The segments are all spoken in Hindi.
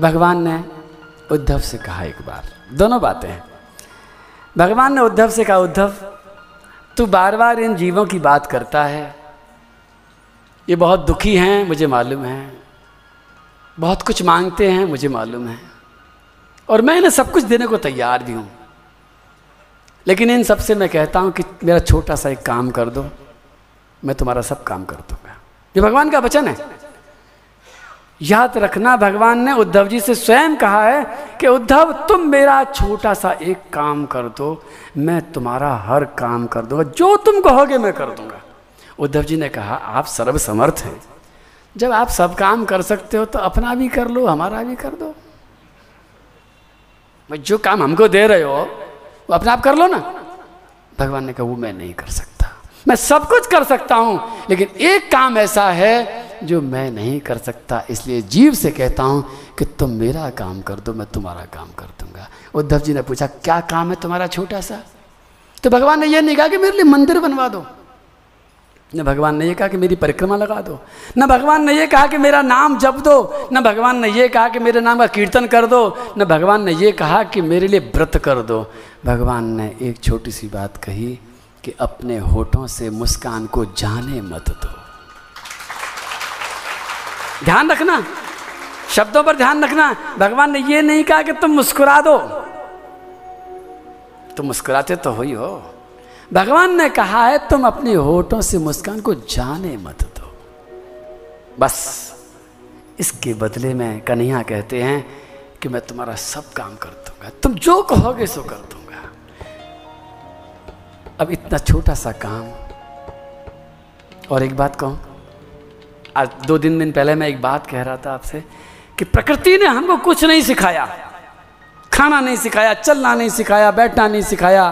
भगवान ने उद्धव से कहा एक बार। दोनों बातें हैं। भगवान ने उद्धव से कहा, उद्धव, तू बार बार इन जीवों की बात करता है। ये बहुत दुखी हैं, मुझे मालूम है। बहुत कुछ मांगते हैं, मुझे मालूम है। और मैं इन्हें सब कुछ देने को तैयार भी हूँ। लेकिन इन सबसे मैं कहता हूँ कि मेरा छोटा सा एक काम कर दो। मैं तुम्हारा सब काम कर दूँगा। ये भगवान का वचन है। याद रखना, भगवान ने उद्धव जी से स्वयं कहा है कि उद्धव, तुम मेरा छोटा सा एक काम कर दो, मैं तुम्हारा हर काम कर दूँगा, जो तुम कहोगे मैं कर दूँगा। उद्धव जी ने कहा, आप सर्वसमर्थ हैं। जब आप सब काम कर सकते हो तो अपना भी कर लो, हमारा भी कर दो। जो काम हमको दे रहे हो, वो अपने आप कर लो ना। भगवान ने कहा, वो मैं नहीं कर सकता। मैं सब कुछ कर सकता हूँ, लेकिन एक काम ऐसा है जो मैं नहीं कर सकता, इसलिए जीव से कहता हूँ कि तुम मेरा काम कर दो, मैं तुम्हारा काम कर दूँगा। उद्धव जी ने पूछा, क्या काम है तुम्हारा छोटा सा? तो भगवान ने यह नहीं कहा कि मेरे लिए मंदिर बनवा दो। न भगवान ने यह कहा कि मेरी परिक्रमा लगा दो। न भगवान ने यह कहा कि मेरा नाम जप दो। न भगवान ने यह कहा कि मेरे नाम का कीर्तन कर दो। न भगवान ने यह कहा कि मेरे लिए व्रत कर दो। भगवान ने एक छोटी सी बात कही कि अपने होठों से मुस्कान को जाने मत दो। ध्यान रखना। शब्दों पर ध्यान रखना। भगवान ने ये नहीं कहा कि तुम मुस्कुरा दो। तुम मुस्कुराते तो हो ही हो। भगवान ने कहा है, तुम अपने होठों से मुस्कान को जाने मत दो। बस, इसके बदले में कन्हैया कहते हैं कि मैं तुम्हारा सब काम कर दूँगा। तुम जो कहोगे सो कर दूँगा। अब इतना छोटा सा काम। और एक बात कहूँ आज दो दिन दिन पहले मैं एक बात कह रहा था आपसे कि प्रकृति ने हमको कुछ नहीं सिखाया। खाना नहीं सिखाया, चलना नहीं सिखाया, बैठना नहीं सिखाया,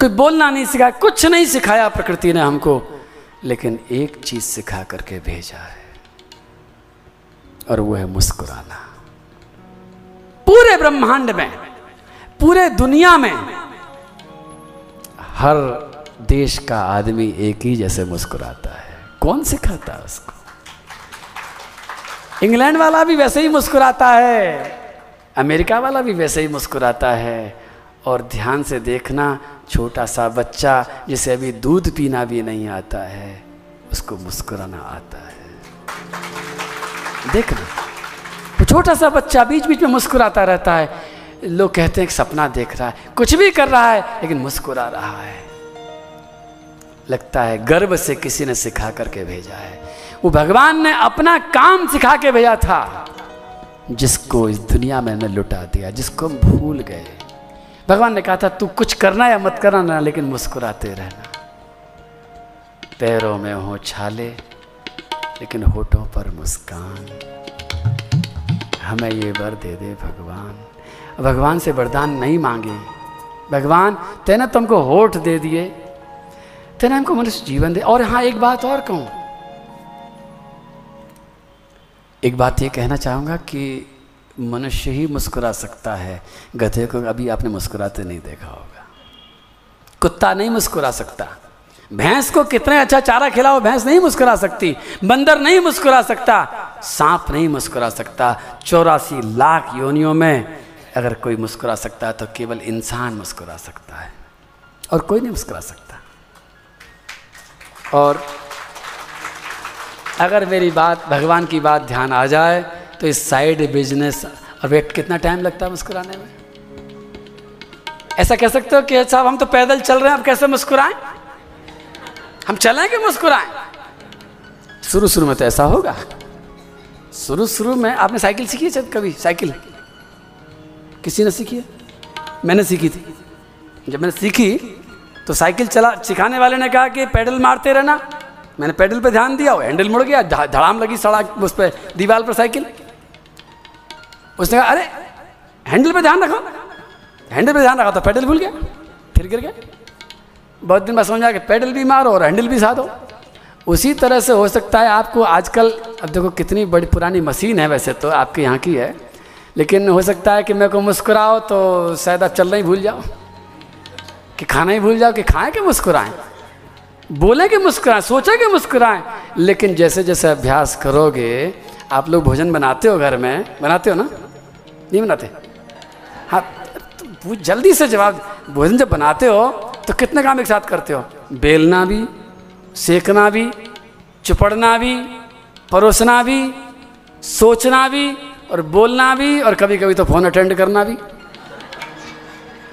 कोई बोलना नहीं सिखाया, कुछ नहीं सिखाया प्रकृति ने हमको, लेकिन एक चीज़ सिखा करके भेजा है, और वो है मुस्कुराना। पूरे ब्रह्मांड में, पूरे दुनिया में, हर देश का आदमी एक ही जैसे मुस्कुराता है। कौन सिखाता उसको? इंग्लैंड वाला भी वैसे ही मुस्कुराता है, अमेरिका वाला भी वैसे ही मुस्कुराता है। और ध्यान से देखना, छोटा सा बच्चा जिसे अभी दूध पीना भी नहीं आता है, उसको मुस्कुराना आता है। देखना। वो छोटा सा बच्चा बीच बीच में मुस्कुराता रहता है। लोग कहते हैं कि सपना देख रहा है, कुछ भी कर रहा है, लेकिन मुस्कुरा रहा है। लगता है, गर्व से किसी ने सिखा करके भेजा है। वो भगवान ने अपना काम सिखा के भेजा था, जिसको इस दुनिया में ने लुटा दिया, जिसको हम भूल गए। भगवान ने कहा था, तू कुछ करना या मत करना ना लेकिन मुस्कुराते रहना। पैरों में हो छाले, लेकिन होठों पर मुस्कान। हमें ये वर दे दे भगवान। भगवान से वरदान नहीं मांगे। भगवान, तेना तुमको होठ दे दिए तेने हमको मनुष्य जीवन दे। और हाँ एक बात और कहूँ। एक बात ये कहना चाहूँगा कि मनुष्य ही मुस्कुरा सकता है। गधे को अभी आपने मुस्कुराते नहीं देखा होगा। कुत्ता नहीं मुस्कुरा सकता। भैंस को कितने अच्छा चारा खिलाओ, भैंस नहीं मुस्कुरा सकती। बंदर नहीं मुस्कुरा सकता। सांप नहीं मुस्कुरा सकता। चौरासी लाख योनियों में अगर कोई मुस्कुरा सकता है तो केवल इंसान मुस्कुरा सकता है। और कोई नहीं मुस्कुरा सकता। और अगर मेरी बात, भगवान की बात ध्यान आ जाए तो इस साइड बिज़नेस और वेट कितना टाइम लगता है मुस्कुराने में? ऐसा कह सकते हो कि साहब हम तो पैदल चल रहे हैं, अब कैसे मुस्कुराएँ? हम चलें कि मुस्कुराएँ? शुरू शुरू में तो ऐसा होगा। शुरू शुरू में आपने साइकिल सीखी है कभी? साइकिल? किसी ने सीखी है? मैंने सीखी थी। जब मैंने सीखी तो साइकिल चला सिखाने वाले ने कहा कि पैडल मारते रहना। मैंने पैडल पे ध्यान दिया, वो हैंडल मुड़ गया धड़ाम लगी सड़क, उस पर दीवार पर साइकिल। उसने कहा, अरे, हैंडल पे ध्यान रखो। हैंडल पे ध्यान रखा तो पैडल भूल गया, फिर गिर गया। बहुत दिन बाद समझ समझा कि पैडल भी मारो और हैंडल भी साधो। उसी तरह से हो सकता है आपको आजकल, अब देखो कितनी बड़ी पुरानी मशीन है वैसे तो आपके यहाँ की है, लेकिन हो सकता है कि मेरे को मुस्कुराओ तो शायद आप चलना ही भूल जाओ। कि खाना ही भूल जाओ कि खाएँ कि मुस्कुराएँ? बोले कि मुस्कुराएँ, सोचा कि मुस्कुराएँ? लेकिन जैसे जैसे अभ्यास करोगे, आप लोग भोजन बनाते हो घर में? बनाते हो ना? नहीं बनाते? हाँ तो जल्दी से जवाब, भोजन जब बनाते हो तो कितने काम एक साथ करते हो? बेलना भी, सेकना भी, चुपड़ना भी, परोसना भी, सोचना भी, और बोलना भी, और कभी कभी तो फ़ोन अटेंड करना भी।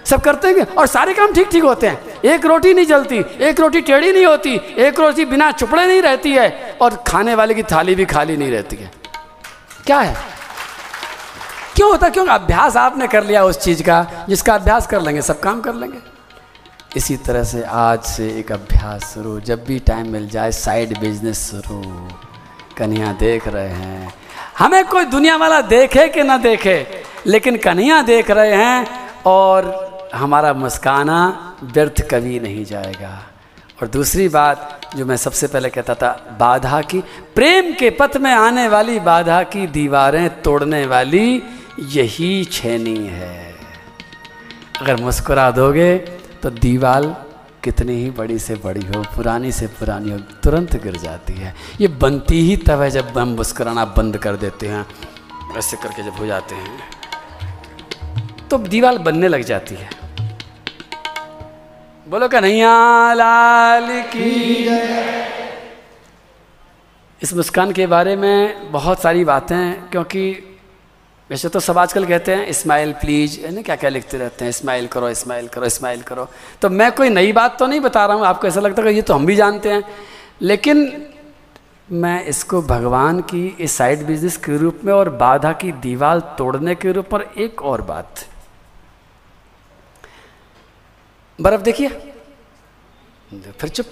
सब करते हैं और सारे काम ठीक ठीक होते हैं। एक रोटी नहीं जलती, एक रोटी टेढ़ी नहीं होती, एक रोटी बिना चुपड़े नहीं रहती है, और खाने वाले की थाली भी खाली नहीं रहती है। क्या है? क्यों होता क्यों? अभ्यास आपने कर लिया उस चीज़ का, जिसका अभ्यास कर लेंगे, सब काम कर लेंगे। इसी तरह से आज से एक अभ्यास शुरू। जब भी टाइम मिल जाए साइड बिज़नेस शुरू। कन्हैया देख रहे हैं। हमें कोई दुनिया वाला देखे कि ना देखे, लेकिन कन्हैया देख रहे हैं, और हमारा मुस्काना व्यर्थ कभी नहीं जाएगा। और दूसरी बात जो मैं सबसे पहले कहता था, बाधा की, प्रेम के पथ में आने वाली बाधा की दीवारें तोड़ने वाली यही छेनी है। अगर मुस्कुरा दोगे तो दीवाल कितनी ही बड़ी से बड़ी हो, पुरानी से पुरानी हो, तुरंत गिर जाती है। ये बनती ही तब है जब हम मुस्कुराना बंद कर देते हैं, ऐसे करके जब हो जाते हैं। तो दीवार बनने लग जाती है। बोलो कन्हैया लाल की इस मुस्कान के बारे में बहुत सारी बातें क्योंकि वैसे तो सब आजकल कहते हैं स्माइल प्लीज़ है ना क्या क्या लिखते रहते हैं स्माइल करो स्माइल करो स्माइल करो. तो मैं कोई नई बात तो नहीं बता रहा हूँ, आपको ऐसा लगता है ये तो हम भी जानते हैं, लेकिन मैं इसको भगवान की इस साइड बिज़नेस के रूप में और बाधा की दीवार तोड़ने के रूप पर एक और बात बर्फ़ देखिए। फिर चुप।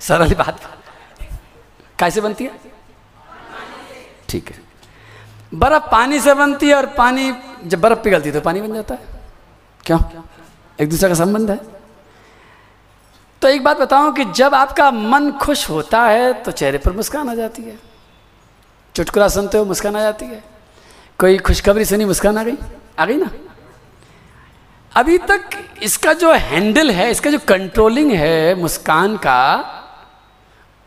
सरल बात। कैसे बनती है? ठीक है। बर्फ़ पानी से बनती है और पानी जब बर्फ़ पिघलती है तो पानी बन जाता है। क्यों? एक दूसरे का संबंध है। तो एक बात बताऊँ कि जब आपका मन खुश होता है तो चेहरे पर मुस्कान आ जाती है। चुटकुला सुनते हो, मुस्कान आ जाती है। कोई खुशखबरी सुनी, मुस्कान आ गई? आ गई ना? अभी तक इसका जो हैंडल है, इसका जो कंट्रोलिंग है मुस्कान का,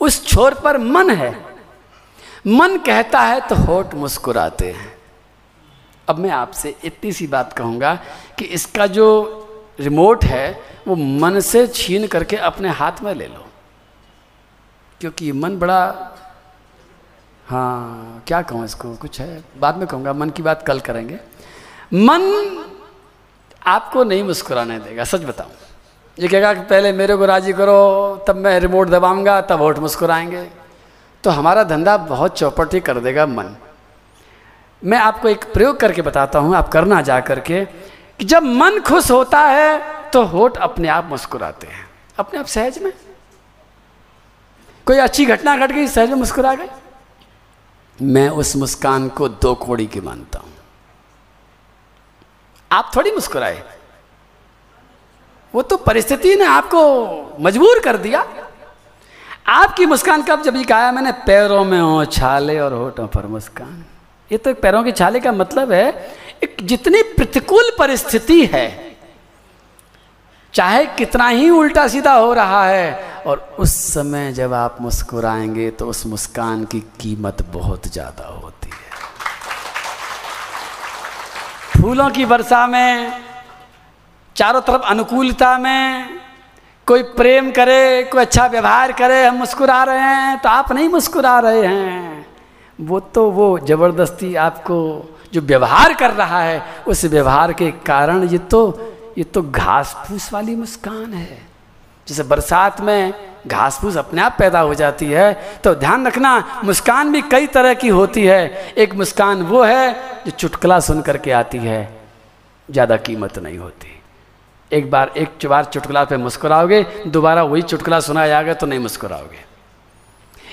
उस छोर पर मन है। मन कहता है तो होठ मुस्कुराते हैं। अब मैं आपसे इतनी सी बात कहूँगा कि इसका जो रिमोट है, वो मन से छीन करके अपने हाथ में ले लो। क्योंकि मन बड़ा हाँ क्या कहूँ इसको? कुछ है? बाद में कहूँगा, मन की बात कल करेंगे। मन आपको नहीं मुस्कुराने देगा, सच बताऊँ। ये कहेगा कि पहले मेरे को राज़ी करो, तब मैं रिमोट दबाऊँगा, तब होठ मुस्कुराएँगे। तो हमारा धंधा बहुत चौपट कर देगा मन। मैं आपको एक प्रयोग करके बताता हूँ, आप करना जा करके, कि जब मन खुश होता है तो होठ अपने आप मुस्कुराते हैं। अपने आप सहज में। कोई अच्छी घटना घट गई, सहज में मुस्कुरा गए मैं उस मुस्कान को दो कोड़ी की मानता हूँ। आप थोड़ी मुस्कुराए। वो तो परिस्थिति ने आपको मजबूर कर दिया। आपकी मुस्कान कब जब ये कहा मैंने पैरों में हो छाले और होठों पर मुस्कान। ये तो पैरों की छाले का मतलब है, एक जितनी प्रतिकूल परिस्थिति है, चाहे कितना ही उल्टा सीधा हो रहा है, और उस समय जब आप मुस्कुराएँगे तो उस मुस्कान की कीमत बहुत ज़्यादा होती है। फूलों की वर्षा में, चारों तरफ़ अनुकूलता में, कोई प्रेम करे, कोई अच्छा व्यवहार करे, हम मुस्कुरा रहे हैं तो आप नहीं मुस्कुरा रहे हैं। वो तो वो ज़बरदस्ती आपको जो व्यवहार कर रहा है, उस व्यवहार के कारण ये तो ये तो घास फूस वाली मुस्कान है। जैसे बरसात में घास फूस अपने आप पैदा हो जाती है। तो ध्यान रखना, मुस्कान भी कई तरह की होती है। एक मुस्कान वो है जो चुटकला सुन करके आती है। ज़्यादा कीमत नहीं होती। एक बार एक बार चुटकला पे मुस्कुराओगे, दोबारा वही चुटकला सुना जाएगा तो नहीं मुस्कुराओगे।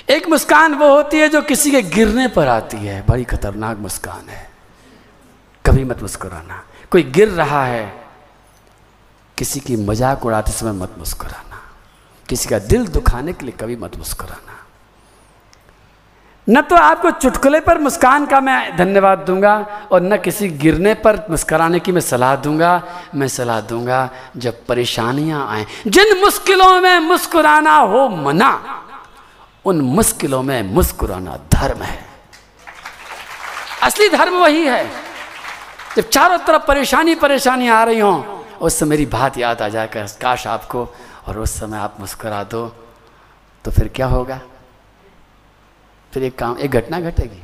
एक मुस्कान वो होती है जो किसी के गिरने पर आती है। बड़ी खतरनाक मुस्कान है। कभी मत मुस्कुराना। कोई गिर रहा है, किसी की मज़ाक उड़ाते समय मत मुस्कुराना। किसी का दिल दुखाने के लिए कभी मत मुस्कुराना। न तो आपको चुटकुले पर मुस्कान का मैं धन्यवाद दूँगा और न किसी गिरने पर मुस्कुराने की मैं सलाह दूँगा। मैं सलाह दूँगा, जब परेशानियाँ आए, जिन मुश्किलों में मुस्कुराना हो मना, उन मुश्किलों में मुस्कुराना धर्म है। असली धर्म वही है। जब चारों तरफ़ परेशानी परेशानी आ रही हों, उस समय मेरी बात याद आ जाए काश आपको और उस समय आप मुस्कुरा दो तो फिर क्या होगा? फिर एक काम, एक घटना घटेगी।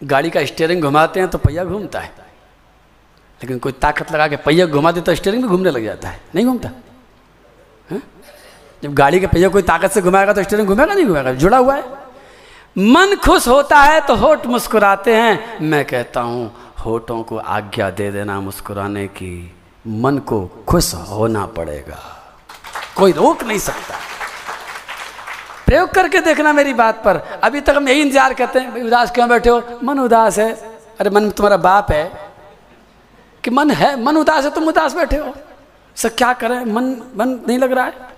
गाड़ी का स्टीयरिंग घुमाते हैं तो पहिया घूमता है। लेकिन कोई ताकत लगा के पहिया घुमा दे तो स्टीयरिंग भी घूमने लग जाता है। नहीं घूमता? जब गाड़ी के पहिया कोई ताकत से घुमाएगा तो स्टीयरिंग घूमेगा, नहीं घुमाएगा जुड़ा हुआ है। मन खुश होता है तो होठ मुस्कुराते हैं। मैं कहता हूँ, होठों को आज्ञा दे देना मुस्कुराने की। मन को खुश होना पड़ेगा। कोई रोक नहीं सकता। प्रयोग करके देखना मेरी बात पर। अभी तक हम यही इंतज़ार करते हैं, भाई उदास क्यों बैठे हो? मन उदास है। अरे मन तुम्हारा बाप है कि मन है, मन उदास है, तुम उदास बैठे हो। सर, क्या करें? मन मन नहीं लग रहा है।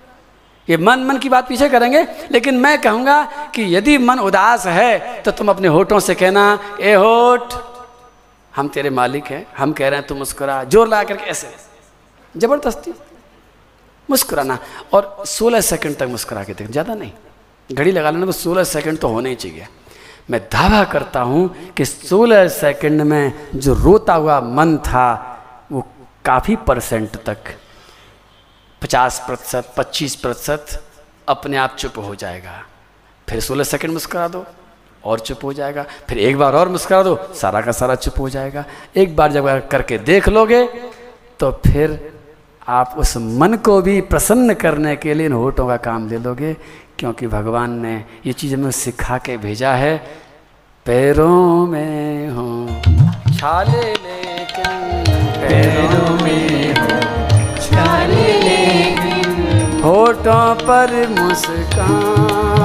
ये मन मन की बात पीछे करेंगे। लेकिन मैं कहूँगा कि यदि मन उदास है तो तुम अपने होठों से कहना, ए होठ हम तेरे मालिक हैं, हम कह रहे हैं, तू मुस्कुरा। ज़ोर लगा करके ऐसे। ज़बरदस्ती। मुस्कुराना। और 16 सेकंड तक मुस्कुरा के देख, ज़्यादा नहीं। घड़ी लगा लेना बस 16 सेकंड तो होने ही चाहिए। मैं दावा करता हूँ कि 16 सेकंड में जो रोता हुआ मन था, वो काफ़ी परसेंट तक, पचास प्रतिशत, पच्चीस प्रतिशत अपने आप चुप हो जाएगा। फिर सोलह सेकंड मुस्करा दो। और चुप हो जाएगा। फिर एक बार और मुस्करा दो सारा का सारा चुप हो जाएगा। एक बार जब करके देख लोगे तो फिर आप उस मन को भी प्रसन्न करने के लिए इन होठों का काम ले लोगे क्योंकि भगवान ने ये चीज़ हमें सिखा के भेजा है। पैरों में हो छाले लेकिन पैरों में हो। छाले लेकिन होठों पर मुस्कान।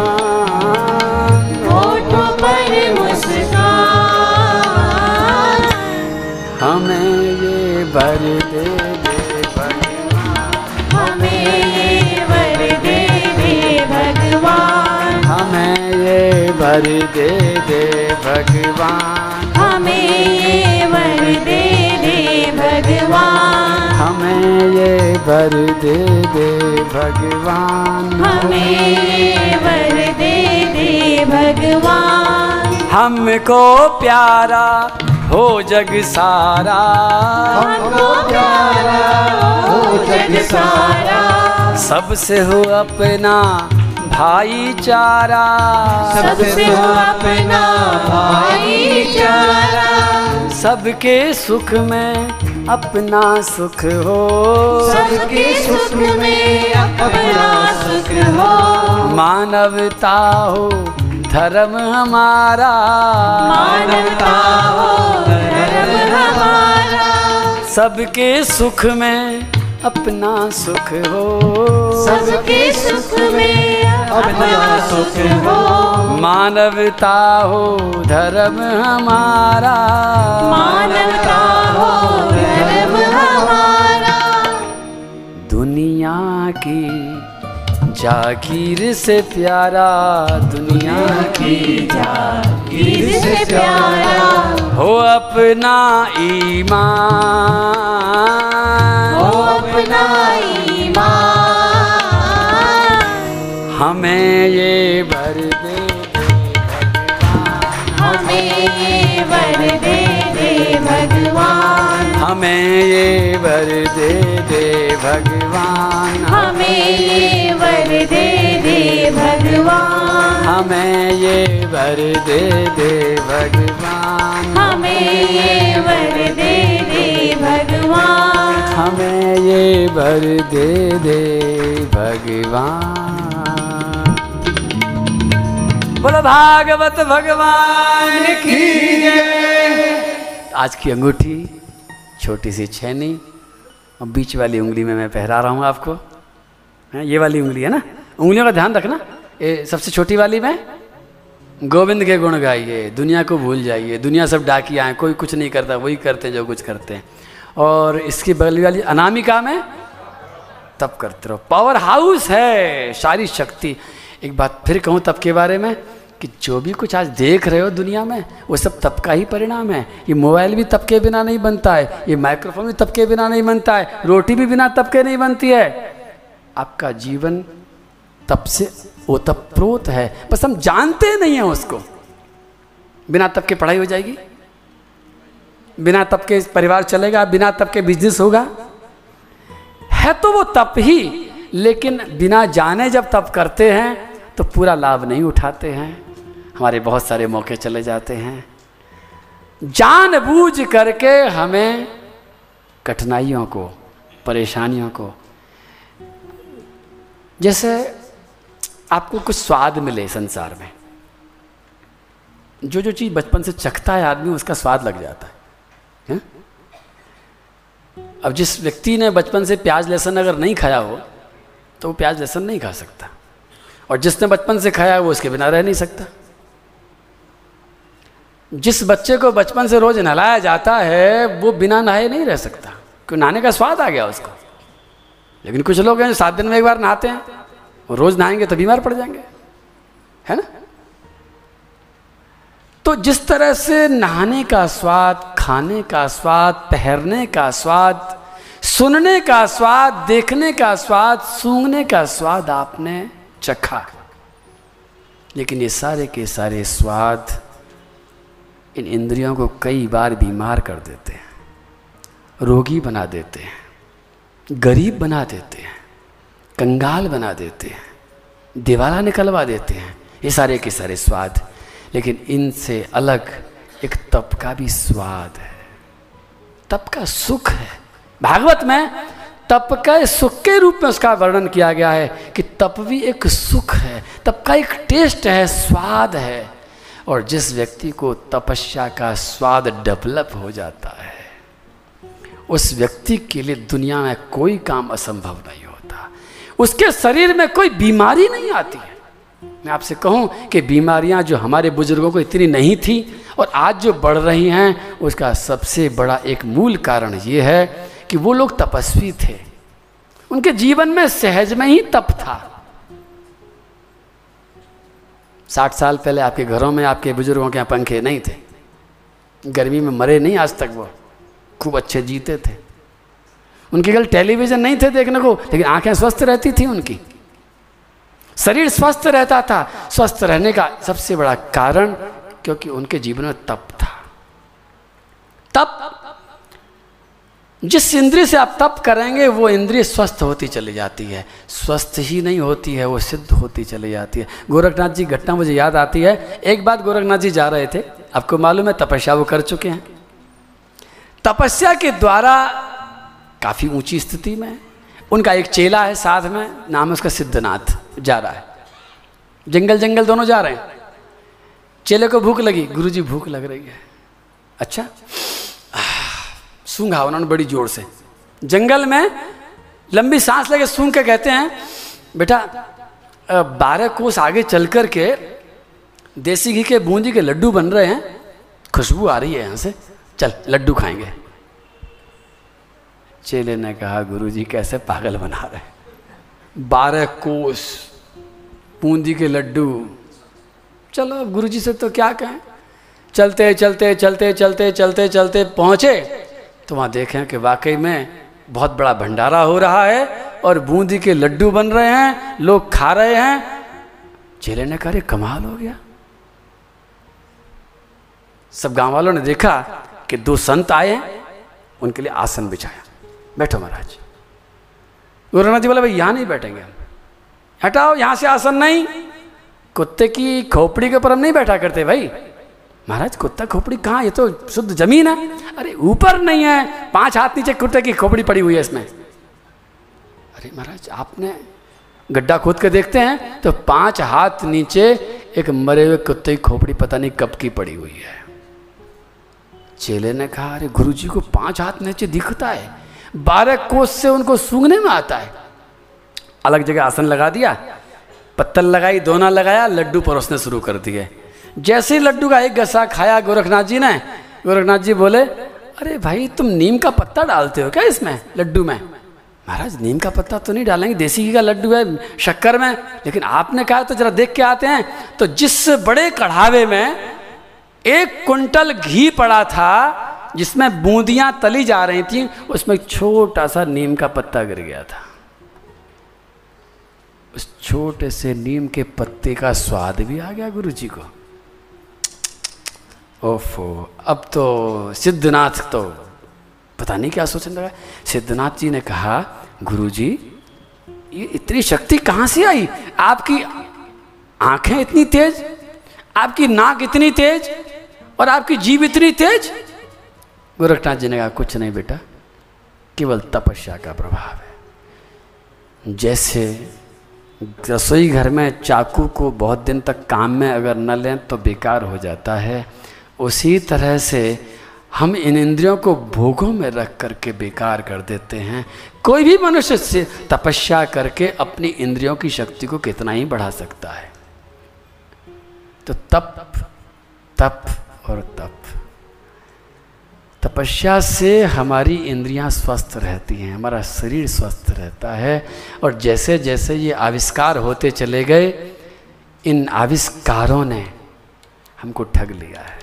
हमें ये भर दे दे भगवान हमें ये वर दे दे भगवान हमें ये भर दे दे भगवान हमें ये वर दे दे भगवान हमें ये भर दे दे भगवान हमें ये वर दे दे भगवान। हमको प्यारा हो जग सारा। हमको प्यारा हो जग सारा। सबसे हो अपना भाईचारा। सबसे हो अपना भाईचारा। सबके सुख में अपना सुख हो। सबके सुख में अपना सुख हो। मानवता हो धर्म हमारा। मानवता हो धर्म हमारा। सबके सुख में अपना सुख हो। सबके सुख में अपना सुख हो। मानवता हो धर्म हमारा। मानवता हो धर्म हमारा। दुनिया की जागीर से प्यारा दुनिया। की जागीर से प्यारा। हो अपना ईमान। हो अपना ईमान। हमें ये भर दे हमें ये दे दे भगवान। हमें ये भर दे दे भगवान। हमें ये वर दे दे भगवान। हमें ये भर दे दे भगवान। हमें ये वर दे दे भगवान। हमें ये वर दे दे भगवान। बोलो भागवत भगवान की आज की अंगूठी छोटी सी छेनी। और बीच वाली उंगली में मैं पहरा रहा हूँ आपको। है, ये वाली उंगली है ना? उंगलियों का ध्यान रखना। ये सबसे छोटी वाली में? गोविंद के गुण गाइए, दुनिया को भूल जाइए। दुनिया सब डाकिया हैं कोई कुछ नहीं करता, वही करते हैं जो कुछ करते हैं। और इसकी बगल वाली अनामिका में? तब करते रहो। पावर हाउस है सारी शक्ति। एक बात फिर कहूँ तब के बारे में? कि जो भी कुछ आज देख रहे हो दुनिया में, वो सब तप का ही परिणाम है। ये मोबाइल भी तप के बिना नहीं बनता है, ये माइक्रोफोन भी तप के बिना नहीं बनता है, रोटी भी बिना तप के नहीं बनती है। आपका जीवन तप से ओतप्रोत है। बस हम जानते नहीं हैं उसको। बिना तप के पढ़ाई हो जाएगी। बिना तप के परिवार चलेगा, बिना तप के बिज़नेस होगा। है तो वो तप ही, लेकिन बिना जाने जब तप करते हैं तो पूरा लाभ नहीं उठाते हैं। हमारे बहुत सारे मौके चले जाते हैं। जानबूझ करके हमें कठिनाइयों को परेशानियों को जैसे आपको कुछ स्वाद मिले संसार में जो जो चीज़ बचपन से चखता है आदमी उसका स्वाद लग जाता है, है? अब जिस व्यक्ति ने बचपन से प्याज लहसुन अगर नहीं खाया हो तो वो प्याज लहसुन नहीं खा सकता। और जिसने बचपन से खाया है वो उसके बिना रह नहीं सकता। जिस बच्चे को बचपन से रोज नहलाया जाता है, वो बिना नहाए नहीं रह सकता। क्यों? नहाने का स्वाद आ गया उसको। लेकिन कुछ लोग हैं सात दिन में एक बार नहाते हैं रोज नहाएँगे तो बीमार पड़ जाएँगे। है ना? तो जिस तरह से नहाने का स्वाद, खाने का स्वाद पहरने का स्वाद, सुनने का स्वाद, देखने का स्वाद, सूंघने का स्वाद आपने चखा। लेकिन ये सारे के सारे स्वाद इन इंद्रियों को कई बार बीमार कर देते हैं, रोगी बना देते हैं, गरीब बना देते हैं, कंगाल बना देते हैं, दिवाला निकलवा देते हैं। ये सारे के सारे स्वाद, लेकिन इनसे अलग एक तप का भी स्वाद है। तप का सुख है। भागवत में तप का सुख के रूप में उसका वर्णन किया गया है कि तप भी एक सुख है तप का एक टेस्ट है, स्वाद है। और जिस व्यक्ति को तपस्या का स्वाद डेवलप हो जाता है, उस व्यक्ति के लिए दुनिया में कोई काम असंभव नहीं होता। उसके शरीर में कोई बीमारी नहीं आती है। मैं आपसे कहूँ कि बीमारियाँ जो हमारे बुज़ुर्गों को इतनी नहीं थी और आज जो बढ़ रही हैं, उसका सबसे बड़ा एक मूल कारण ये है कि वो लोग तपस्वी थे। उनके जीवन में सहज में ही तप था। साठ साल पहले आपके घरों में आपके बुज़ुर्गों के यहाँ पंखे नहीं थे। गर्मी में मरे नहीं आज तक वो। खूब अच्छे जीते थे। उनके कल टेलीविज़न नहीं थे देखने को, लेकिन आँखें स्वस्थ रहती थी उनकी। शरीर स्वस्थ रहता था। स्वस्थ रहने का सबसे बड़ा कारण क्योंकि उनके जीवन में तप था। तप जिस इंद्रिय से आप तप करेंगे, वो इंद्रिय स्वस्थ होती चली जाती है। स्वस्थ ही नहीं होती है, वो सिद्ध होती चली जाती है। गोरखनाथ जी, घटना मुझे याद आती है। एक बात गोरखनाथ जी जा रहे थे। आपको मालूम है, तपस्या वो कर चुके हैं। तपस्या के द्वारा काफ़ी ऊँची स्थिति में, उनका एक चेला है साथ में, नाम उसका सिद्धनाथ, जा रहा है। जंगल जंगल दोनों जा रहे हैं। चेले को भूख लगी, गुरुजी भूख लग रही है। अच्छा सूंघा, उन्होंने बड़ी ज़ोर से। जंगल में लंबी सांस लेके सूंघ के कहते हैं, बेटा बारह कोस आगे चल कर के देसी घी के, बूंदी के लड्डू बन रहे हैं। खुशबू आ रही है यहाँ से। चल, लड्डू खाएँगे। चेले ने कहा, गुरुजी, कैसे पागल बना रहे बारह कोस, बूंदी के लड्डू। चलो गुरुजी से तो क्या कहें? चलते चलते चलते चलते चलते चलते, पहुँचे। तो वहाँ देखें कि वाकई में बहुत बड़ा भंडारा हो रहा है और बूंदी के लड्डू बन रहे हैं, लोग खा रहे हैं। चेले ने कहा कमाल हो गया। सब गाँव वालों ने देखा कि दो संत आए, उनके लिए आसन बिछाया। बैठो महाराज। गुरुनाथ जी बोले, भाई, यहाँ नहीं बैठेंगे हम। हटाओ, यहाँ से आसन नहीं। कुत्ते की खोपड़ी के ऊपर हम नहीं बैठा करते भाई। महाराज, कुत्ता खोपड़ी कहाँ? ये तो शुद्ध ज़मीन है। अरे, ऊपर नहीं है। पाँच हाथ नीचे कुत्ते की खोपड़ी पड़ी हुई है इसमें। अरे महाराज, आपने गड्ढा खोद के देखते हैं तो पाँच हाथ नीचे एक मरे हुए कुत्ते की खोपड़ी पता नहीं कब की पड़ी हुई है। चेले ने कहा, अरे गुरु जी को पाँच हाथ नीचे दिखता है। बारह कोस से उनको सूंघने में आता है। अलग जगह आसन लगा दिया, पत्तल लगाई, दोना लगाया, लड्डू परोसने शुरू कर दिए। जैसे ही लड्डू का एक गसा खाया गोरखनाथ जी ने, गोरखनाथ जी बोले, अरे भाई, तुम नीम का पत्ता डालते हो क्या इसमें, लड्डू में? महाराज, नीम का पत्ता तो नहीं डालेंगे, देसी घी का लड्डू है, शक्कर में। लेकिन आपने कहा तो जरा देख के आते हैं। तो जिस बड़े कढ़ावे में एक कुंटल घी पड़ा था, जिसमें बूंदियाँ तली जा रही थी, उसमें छोटा सा नीम का पत्ता गिर गया था। उस छोटे से नीम के पत्ते का स्वाद भी आ गया गुरु जी को। ओफो। अब तो सिद्धनाथ तो पता नहीं क्या सोचने लगा। सिद्धनाथ जी ने कहा गुरु जी ये इतनी शक्ति कहाँ से आई? आपकी आँखें इतनी तेज, आपकी नाक इतनी तेज, और आपकी जीव इतनी तेज। गोरखनाथ जी ने कहा, कुछ नहीं बेटा, केवल तपस्या का प्रभाव है। जैसे रसोई घर में चाकू को बहुत दिन तक काम में अगर न लें तो बेकार हो जाता है। उसी तरह से हम इन इंद्रियों को भोगों में रख करके बेकार कर देते हैं। कोई भी मनुष्य से तपस्या करके अपनी इंद्रियों की शक्ति को कितना ही बढ़ा सकता है। तो तप तप और तप। तपस्या से हमारी इंद्रियाँ स्वस्थ रहती हैं, हमारा शरीर स्वस्थ रहता है और जैसे जैसे ये आविष्कार होते चले गए, इन आविष्कारों ने हमको ठग लिया है।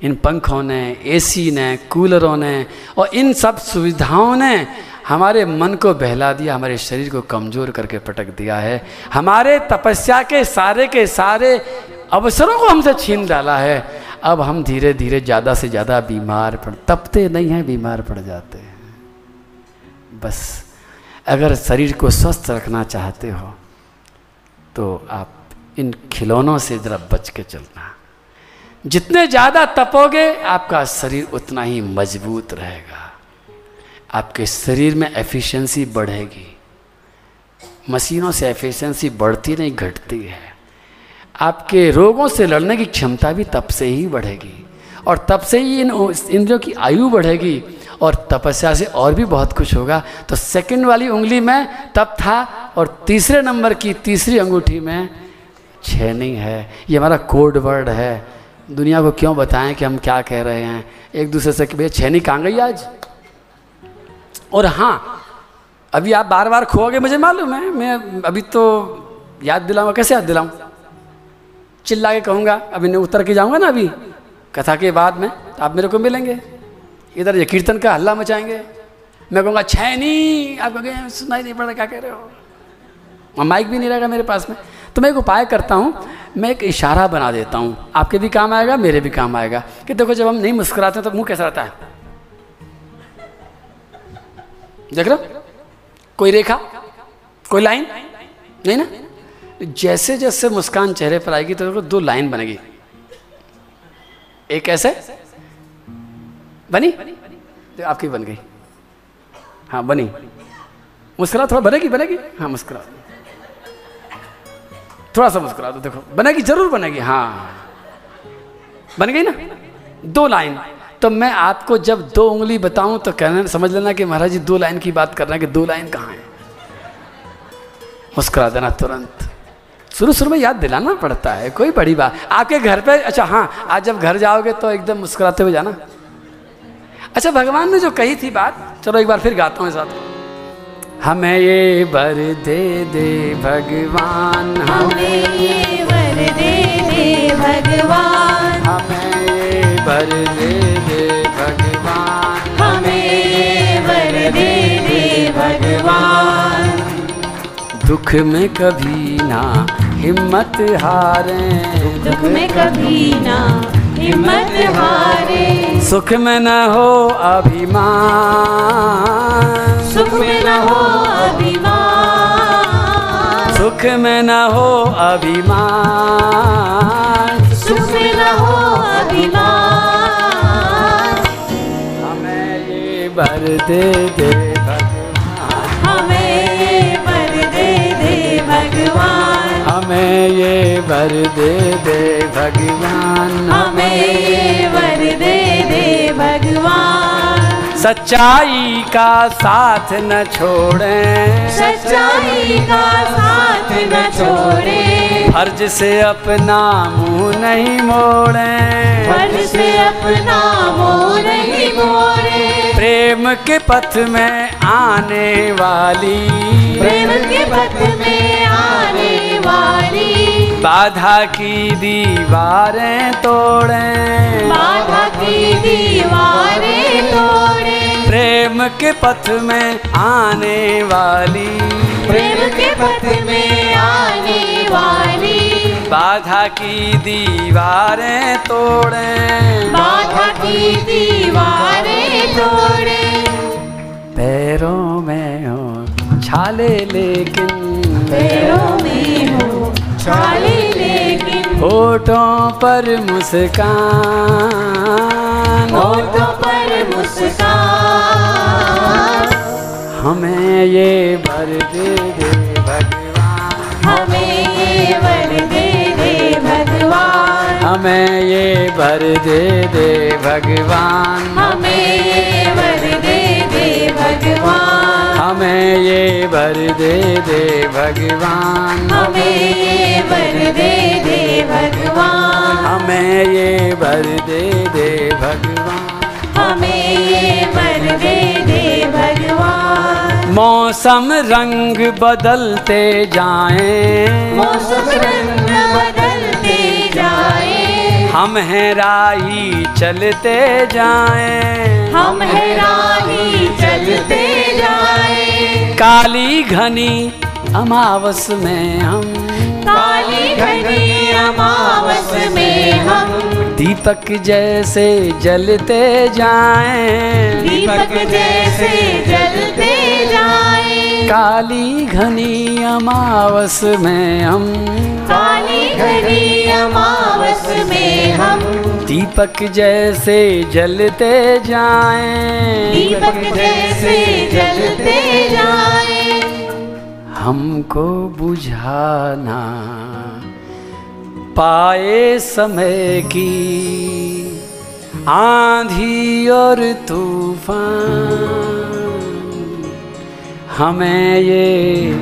इन पंखों ने एसी ने, कूलरों ने और इन सब सुविधाओं ने हमारे मन को बहला दिया, हमारे शरीर को कमज़ोर करके पटक दिया है। हमारे तपस्या के सारे के सारे अवसरों को हमसे छीन डाला है। अब हम धीरे धीरे ज़्यादा से ज़्यादा बीमार पड़, तपते नहीं हैं, बीमार पड़ जाते हैं। बस, अगर शरीर को स्वस्थ रखना चाहते हो तो आप इन खिलौनों से ज़रा बच के चलना। जितने ज़्यादा तपोगे, आपका शरीर उतना ही मज़बूत रहेगा। आपके शरीर में एफिशिएंसी बढ़ेगी। मशीनों से एफिशिएंसी बढ़ती नहीं, घटती है। आपके रोगों से लड़ने की क्षमता भी तब से ही बढ़ेगी। और तब से ही इन इंद्रियों की आयु बढ़ेगी और तपस्या से और भी बहुत कुछ होगा। तो सेकंड वाली उंगली में तप था और तीसरे नंबर की तीसरी अंगूठी में छेनी है। ये हमारा कोड वर्ड है। दुनिया को क्यों बताएँ कि हम क्या कह रहे हैं? एक दूसरे से कि, भैया, छेनी कहाँ गई आज? और हाँ अभी आप बार बार खोओगे, मुझे मालूम है। मैं अभी तो याद दिलाऊँगा। कैसे याद दिलाऊं? चिल्ला के कहूँगा, अभी नहीं, उतर के जाऊँगा ना अभी। कथा के बाद में आप मेरे को मिलेंगे। इधर ये कीर्तन का हल्ला मचाएँगे। मैं कहूँगा, छैनी, आप कहोगे सुनाई नहीं पड़ रहा, क्या कह रहे हो? माइक भी नहीं रहेगा मेरे पास में। तो मैं एक उपाय करता हूँ, मैं एक इशारा बना देता हूँ। आपके भी काम आएगा, मेरे भी काम आएगा। कि देखो, जब हम नहीं मुस्कुराते तो मुँह कैसा रहता है? देख रहे कोई रेखा? कोई लाइन? नहीं ना? जैसे जैसे मुस्कान चेहरे पर आएगी तो देखो, दो लाइन बनेगी। एक ऐसे। बनी? तो आपकी बन गई। हाँ बनी। मुस्कुरा, थोड़ा बनेगी बनेगी? हाँ मुस्कुरा। थोड़ा सा मुस्कुरा दो, देखो। बनेगी, ज़रूर बनेगी हाँ। बन गई ना? दो लाइन। तो मैं आपको जब दो उंगली बताऊँ तो कहना, समझ लेना कि महाराज जी, दो लाइन की बात कर रहे हैं कि दो लाइन कहाँ है। मुस्कुरा देना तुरंत। शुरू शुरू में याद दिलाना पड़ता है, कोई बड़ी बात। आपके घर पे अच्छा हाँ आज जब घर जाओगे तो एकदम मुस्कुराते हुए जाना। अच्छा भगवान ने जो कही थी बात, चलो एक बार फिर गाता हूँ साथ हमें ये बर दे दे भगवान। हमें ये वर दे दे भगवान। हमें ये बर दे दे भगवान। हमें ये वर दे दे भगवान। दुख में कभी ना हिम्मत हारे। दुख में कभी ना हिम्मत हारे। सुख में न हो अभिमान। सुख में न हो अभिमान। सुख में न हो अभिमान। सुख में न हो अभिमान। हमें ये भर दे दे भगवान। हमें ये वर दे दे भगवान। हमें ये बर दे दे भगवान। हमें ये वर दे दे भगवान। सच्चाई का साथ न छोड़ें। सच्चाई का साथ न छोड़े। फ़र्ज़ से अपना मुँह नहीं मोड़ें। फ़र्ज़ से अपना मोह नहीं मोड़े। प्रेम के पथ में आने वाली। प्रेम के पथ में आने वाली। बाधा की दीवारें तोड़ें। बाधा की दीवारें तोड़े। प्रेम के पथ में आने वाली। प्रेम के पथ में आने वाली। बाधा की दीवारें तोड़े। बाधा की दीवारें तोड़े। पैरों में हो छाले लेकिन। पैरों में हो होठों पर मुस्कान। होठों पर मुस्कान। हमें ये भर दे दे भगवान। हमें ये वर दे दे भगवान। हमें ये भर दे दे भगवान। हमें ये वर दे दे भगवान। हमें ये भर दे दे भगवान। हमें ये वर दे दे भगवान। हमें ये भर दे दे भगवान। हमें ये वर दे दे भगवान। मौसम रंग बदलते जाएँ। मौसम रंग बदलते जाए हम हैं राही चलते जाएँ। हम है राही चलते जाए। काली घनी अमावस में हम। काली घनी अमावस में हम। दीपक जैसे जलते जाएँ। दीपक जैसे जलते जाए। काली घनी अमावस में हम। काली घनी अमावस में हम। दीपक जैसे जलते जाएँ। दीपक जैसे जलते जाए। हमको बुझाना पाए समय की आंधी और तूफ़ान। हमें ये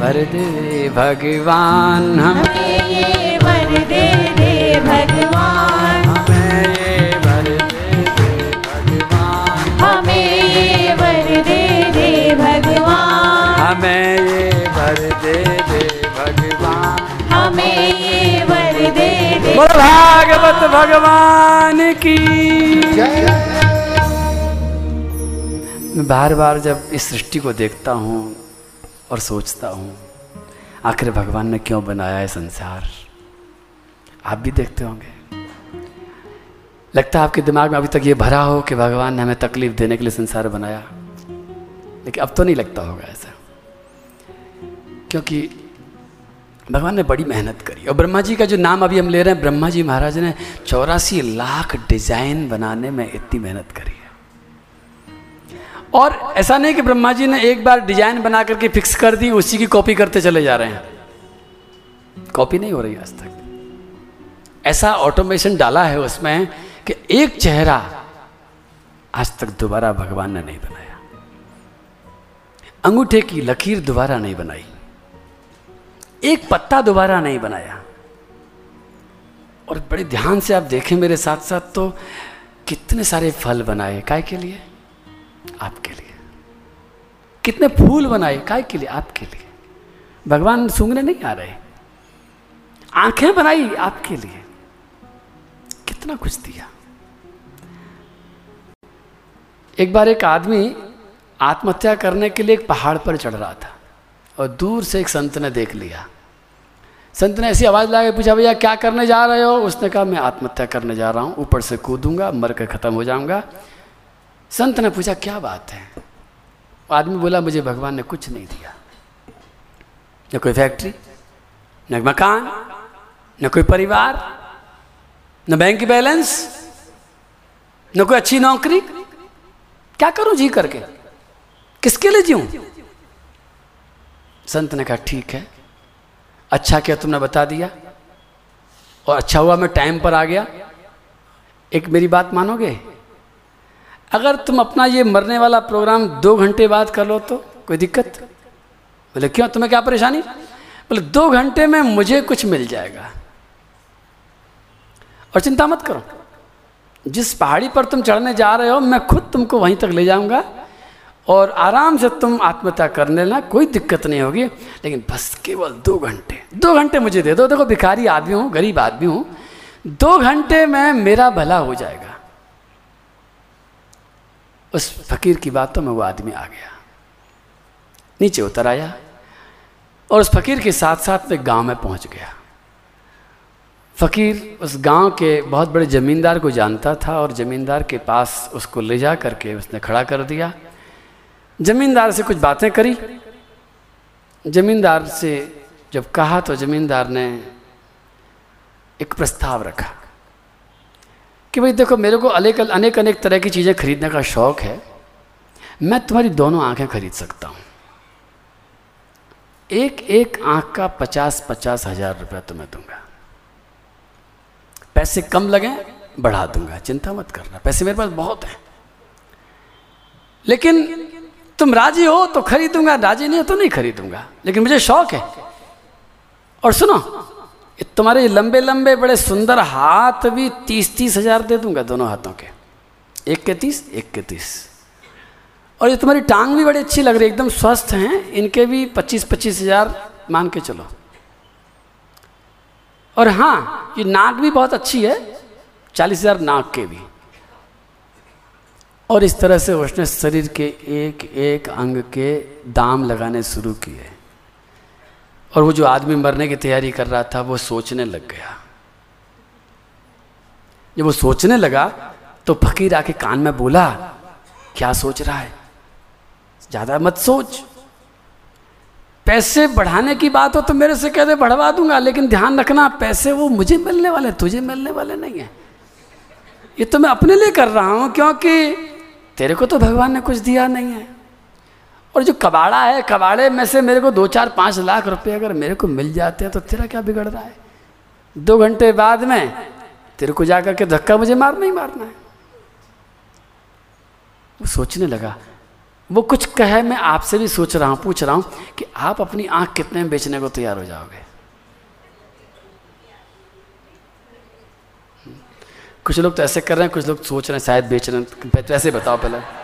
भर दे भगवान हम ये वर दे दे भगवान। हमें ये भर दे दे भगवान। हमें ये वर दे दे भगवान। हमें ये भर दे दे भगवान। हमें ये वर दे दे बोल भागवत भगवान की। मैं बार बार जब इस सृष्टि को देखता हूँ और सोचता हूँ, आखिर भगवान ने क्यों बनाया है संसार? आप भी देखते होंगे। लगता है आपके दिमाग में अभी तक ये भरा हो कि भगवान ने हमें तकलीफ़ देने के लिए संसार बनाया। लेकिन अब तो नहीं लगता होगा ऐसा। क्योंकि भगवान ने बड़ी मेहनत करी और ब्रह्मा जी का जो नाम अभी हम ले रहे हैं, ब्रह्मा जी महाराज ने चौरासी लाख डिज़ाइन बनाने में इतनी मेहनत करी। और ऐसा नहीं कि ब्रह्मा जी ने एक बार डिज़ाइन बना करके फिक्स कर दी, उसी की कॉपी करते चले जा रहे हैं। कॉपी नहीं हो रही आज तक। ऐसा ऑटोमेशन डाला है उसमें कि एक चेहरा आज तक दोबारा भगवान ने नहीं बनाया। अंगूठे की लकीर दोबारा नहीं बनाई। एक पत्ता दोबारा नहीं बनाया। और बड़े ध्यान से आप देखें मेरे साथ साथ तो कितने सारे फल बनाए। काय के लिए? आपके लिए। कितने फूल बनाए, काय के लिए? आपके लिए। भगवान सूंघने नहीं आ रहे। आँखें बनाई आपके लिए। कितना कुछ दिया। एक बार एक आदमी आत्महत्या करने के लिए एक पहाड़ पर चढ़ रहा था और दूर से एक संत ने देख लिया। संत ने ऐसी आवाज़ लगा के पूछा, भैया, क्या करने जा रहे हो? उसने कहा, मैं आत्महत्या करने जा रहा हूँ। ऊपर से कूदूँगा, मर कर ख़त्म हो जाऊँगा। संत ने पूछा, क्या बात है? आदमी बोला, मुझे भगवान ने कुछ नहीं दिया। न कोई फैक्ट्री, न मकान, न कोई परिवार, न बैंक बैलेंस, न कोई अच्छी नौकरी। क्या करूँ जी करके? किसके लिए जीऊं? संत ने कहा, ठीक है अच्छा किया तुमने बता दिया और अच्छा हुआ, मैं टाइम पर आ गया। एक मेरी बात मानोगे? अगर तुम अपना ये मरने वाला प्रोग्राम दो घंटे बाद कर लो तो कोई दिक्कत? बोले, क्यों? तुम्हें क्या परेशानी? बोले, दो घंटे में मुझे कुछ मिल जाएगा। और चिंता मत करो। जिस पहाड़ी पर तुम चढ़ने जा रहे हो, मैं खुद तुमको वहीं तक ले जाऊँगा। और आराम से तुम आत्महत्या कर लेना, कोई दिक्कत नहीं होगी। लेकिन बस केवल दो घंटे। दो घंटे मुझे दे दो। देखो, भिखारी आदमी हूँ, गरीब आदमी हूँ। दो घंटे में मेरा भला हो जाएगा। उस फकीर की बातों में वो आदमी आ गया। नीचे उतर आया और उस फकीर के साथ साथ में गाँव में पहुँच गया। फ़कीर उस गाँव के बहुत बड़े ज़मींदार को जानता था और ज़मींदार के पास उसको ले जा करके उसने खड़ा कर दिया। ज़मींदार से कुछ बातें करी। ज़मींदार से जब कहा तो ज़मींदार ने एक प्रस्ताव रखा। कि भाई देखो, मेरे को अनेक अनेक अनेक तरह की चीज़ें खरीदने का शौक़ है। मैं तुम्हारी दोनों आँखें खरीद सकता हूँ। एक एक आँख का पचास पचास हज़ार रुपया तुम्हें दूँगा। पैसे कम लगे, बढ़ा दूँगा। चिंता मत करना, पैसे मेरे पास बहुत हैं। लेकिन तुम राज़ी हो तो खरीदूँगा, राज़ी नहीं हो तो नहीं खरीदूँगा। लेकिन मुझे शौक है। और सुनो तुम्हारे लंबे लंबे बड़े सुंदर हाथ भी तीस तीस हज़ार दे दूँगा दोनों हाथों के। एक के तीस, एक के तीस। और ये तुम्हारी टांग भी बड़ी अच्छी लग रही है, एकदम स्वस्थ हैं, इनके भी पच्चीस पच्चीस हज़ार मान के चलो। और हाँ ये नाक भी बहुत अच्छी है, चालीस हज़ार नाक के भी। और इस तरह से उसने शरीर के एक एक अंग के दाम लगाने शुरू किए। और वो जो आदमी मरने की तैयारी कर रहा था, वो सोचने लग गया। जब वो सोचने लगा तो फकीर आके कान में बोला, क्या सोच रहा है? ज़्यादा मत सोच। पैसे बढ़ाने की बात हो तो मेरे से कहते बढ़वा दूँगा, लेकिन ध्यान रखना, पैसे वो मुझे मिलने वाले, तुझे मिलने वाले नहीं है। ये तो मैं अपने लिए कर रहा हूँ, क्योंकि तेरे को तो भगवान ने कुछ दिया नहीं है। और जो कबाड़ा है, कबाड़े में से मेरे को दो चार पाँच लाख रुपए अगर मेरे को मिल जाते हैं तो तेरा क्या बिगड़ रहा है? दो घंटे बाद में तेरे को जाकर के धक्का मुझे मारना ही मारना है। वो सोचने लगा। वो कुछ कहे, मैं आपसे भी सोच रहा हूँ, पूछ रहा हूँ कि आप अपनी आँख कितने में बेचने को तैयार हो जाओगे? कुछ लोग तो ऐसे कर रहे हैं, कुछ लोग सोच रहे हैं, शायद बेच रहे हैं। तो ऐसे बताओ पहले।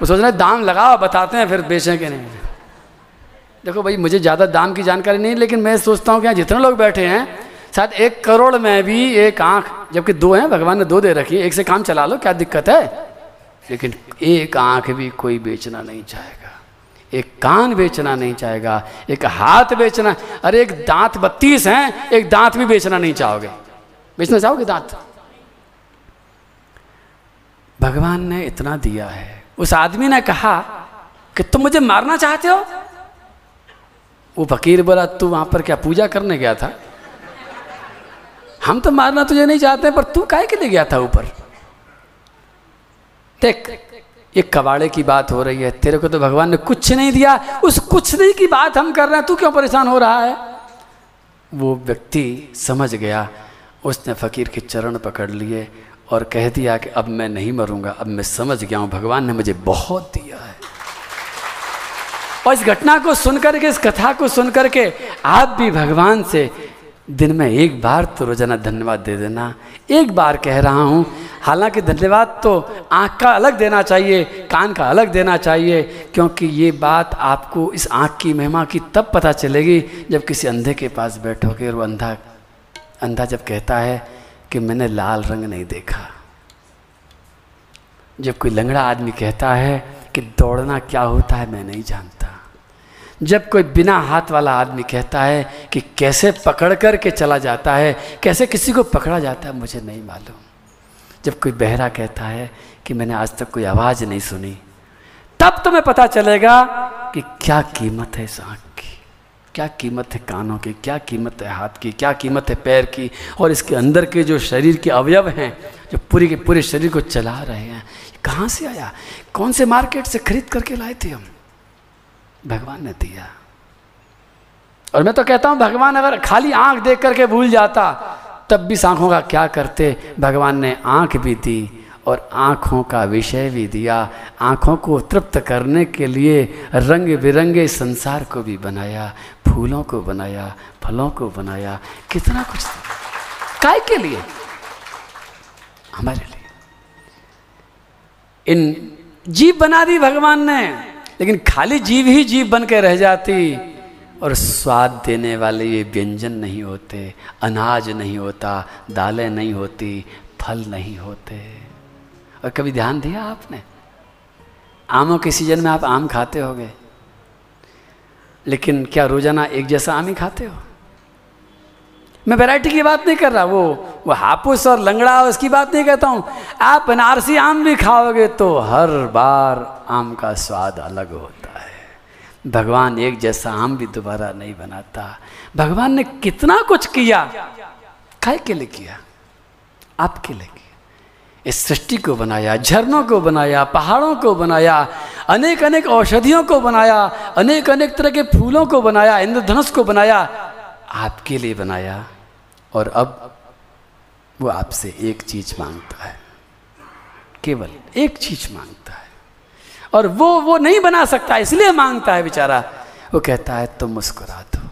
वो सोच रहे दाम लगाओ, बताते हैं फिर बेचें कि नहीं। देखो भाई, मुझे ज़्यादा दाम की जानकारी नहीं, लेकिन मैं सोचता हूँ कि जितने लोग बैठे हैं, शायद एक करोड़ में भी एक आँख, जबकि दो हैं, भगवान ने दो दे रखी है, एक से काम चला लो, क्या दिक्कत है? लेकिन एक आँख भी कोई बेचना नहीं चाहेगा। एक कान बेचना नहीं चाहेगा, एक हाथ बेचना, अरे एक दांत बत्तीस हैं, एक दांत भी बेचना नहीं चाहोगे। बेचना चाहोगे दांत? भगवान ने इतना दिया है उस आदमी ने कहा कि तुम मुझे मारना चाहते हो? वो फकीर बोला, तू वहाँ पर क्या पूजा करने गया था? हम तो मारना तुझे नहीं चाहते, पर तू काय के लिए गया था ऊपर? देख, ये कबाड़े की बात हो रही है, तेरे को तो भगवान ने कुछ नहीं दिया। उस कुछ नहीं की बात हम कर रहे हैं, तू क्यों परेशान हो रहा है? वो व्यक्ति समझ गया, उसने फकीर के चरण पकड़ लिए और कह दिया कि अब मैं नहीं मरूँगा, अब मैं समझ गया हूँ, भगवान ने मुझे बहुत दिया है। और इस घटना को सुनकर के, इस कथा को सुनकर के आप भी भगवान से दिन में एक बार तो रोज़ाना धन्यवाद दे देना। एक बार कह रहा हूँ, हालाँकि धन्यवाद तो आँख का अलग देना चाहिए, कान का अलग देना चाहिए, क्योंकि ये बात आपको इस आँख की महिमा की तब पता चलेगी जब किसी अंधे के पास बैठोगे और वो अंधा अंधा जब कहता है कि मैंने लाल रंग नहीं देखा। जब कोई लंगड़ा आदमी कहता है कि दौड़ना क्या होता है, मैं नहीं जानता। जब कोई बिना हाथ वाला आदमी कहता है कि कैसे पकड़ कर के चला जाता है, कैसे किसी को पकड़ा जाता है, मुझे नहीं मालूम। जब कोई बहरा कहता है कि मैंने आज तक कोई आवाज़ नहीं सुनी, तब तुम्हें पता चलेगा कि क्या कीमत है इस आँख क्या कीमत है कानों की, क्या कीमत है हाथ की, क्या कीमत है पैर की और इसके अंदर के जो शरीर के अवयव हैं, जो पूरे के पूरे शरीर को चला रहे हैं कहाँ से आया? कौन से मार्केट से खरीद करके लाए थे हम? भगवान ने दिया। और मैं तो कहता हूँ, भगवान अगर खाली आँख देख करके भूल जाता, तब भी आँखों का क्या करते? भगवान ने आँख भी दी। और आँखों का विषय भी दिया। आँखों को तृप्त करने के लिए रंग बिरंगे संसार को भी बनाया, फूलों को बनाया, फलों को बनाया। कितना कुछ काय के लिए? हमारे लिए। इन जीव बना दी भगवान ने, लेकिन खाली जीव ही जीव बन के रह जाती और स्वाद देने वाले ये व्यंजन नहीं होते, अनाज नहीं होता, दालें नहीं होती, फल नहीं होते। और कभी ध्यान दिया आपने? आमों के सीज़न में आप आम खाते होगे। लेकिन क्या रोज़ाना एक जैसा आम ही खाते हो? मैं वैरायटी की बात नहीं कर रहा, वो वो हापुस और लंगड़ा, उसकी बात नहीं कहता हूँ। आप बनारसी आम भी खाओगे तो हर बार आम का स्वाद अलग होता है। भगवान एक जैसा आम भी दोबारा नहीं बनाता। भगवान ने कितना कुछ किया? काय के लिए किया? आपके लिए इस सृष्टि को बनाया, झरनों को बनाया, पहाड़ों को बनाया अनेक अनेक औषधियों को बनाया अनेक अनेक तरह के फूलों को बनाया, इंद्रधनुष को बनाया, आपके लिए बनाया। और अब वो आपसे एक चीज़ माँगता है। केवल एक चीज़ माँगता है। और वो वो नहीं बना सकता, इसलिए माँगता है बेचारा। वो कहता है, तुम मुस्कुरा दो।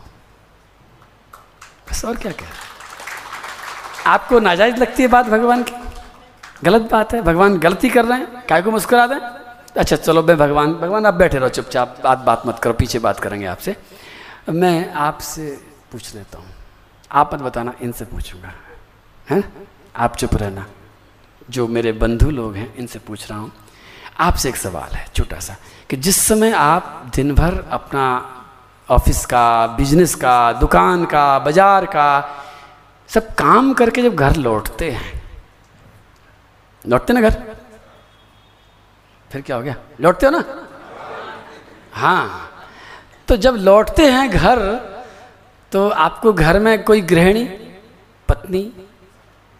बस और क्या कह रहे आपको नाजायज लगती है बात भगवान की? गलत बात है, भगवान गलती कर रहे हैं, काय को मुस्कुरा दें? अच्छा चलो, मैं भगवान भगवान आप बैठे रहो, चुपचाप, बात बात मत करो, पीछे बात करेंगे आपसे। मैं आपसे पूछ लेता हूँ। आप मत बताना, इनसे पूछूँगा। हैं? आप चुप रहना। जो मेरे बंधु लोग हैं, इनसे पूछ रहा हूँ। आपसे एक सवाल है, छोटा सा, कि जिस समय आप दिन भर अपना ऑफ़िस का, बिज़नेस का, दुकान का, बाज़ार का, सब काम करके जब घर लौटते हैं लौटते ना घर? फिर क्या हो गया? लौटते हो ना? हाँ। तो जब लौटते हैं घर तो आपको घर में कोई गृहिणी, पत्नी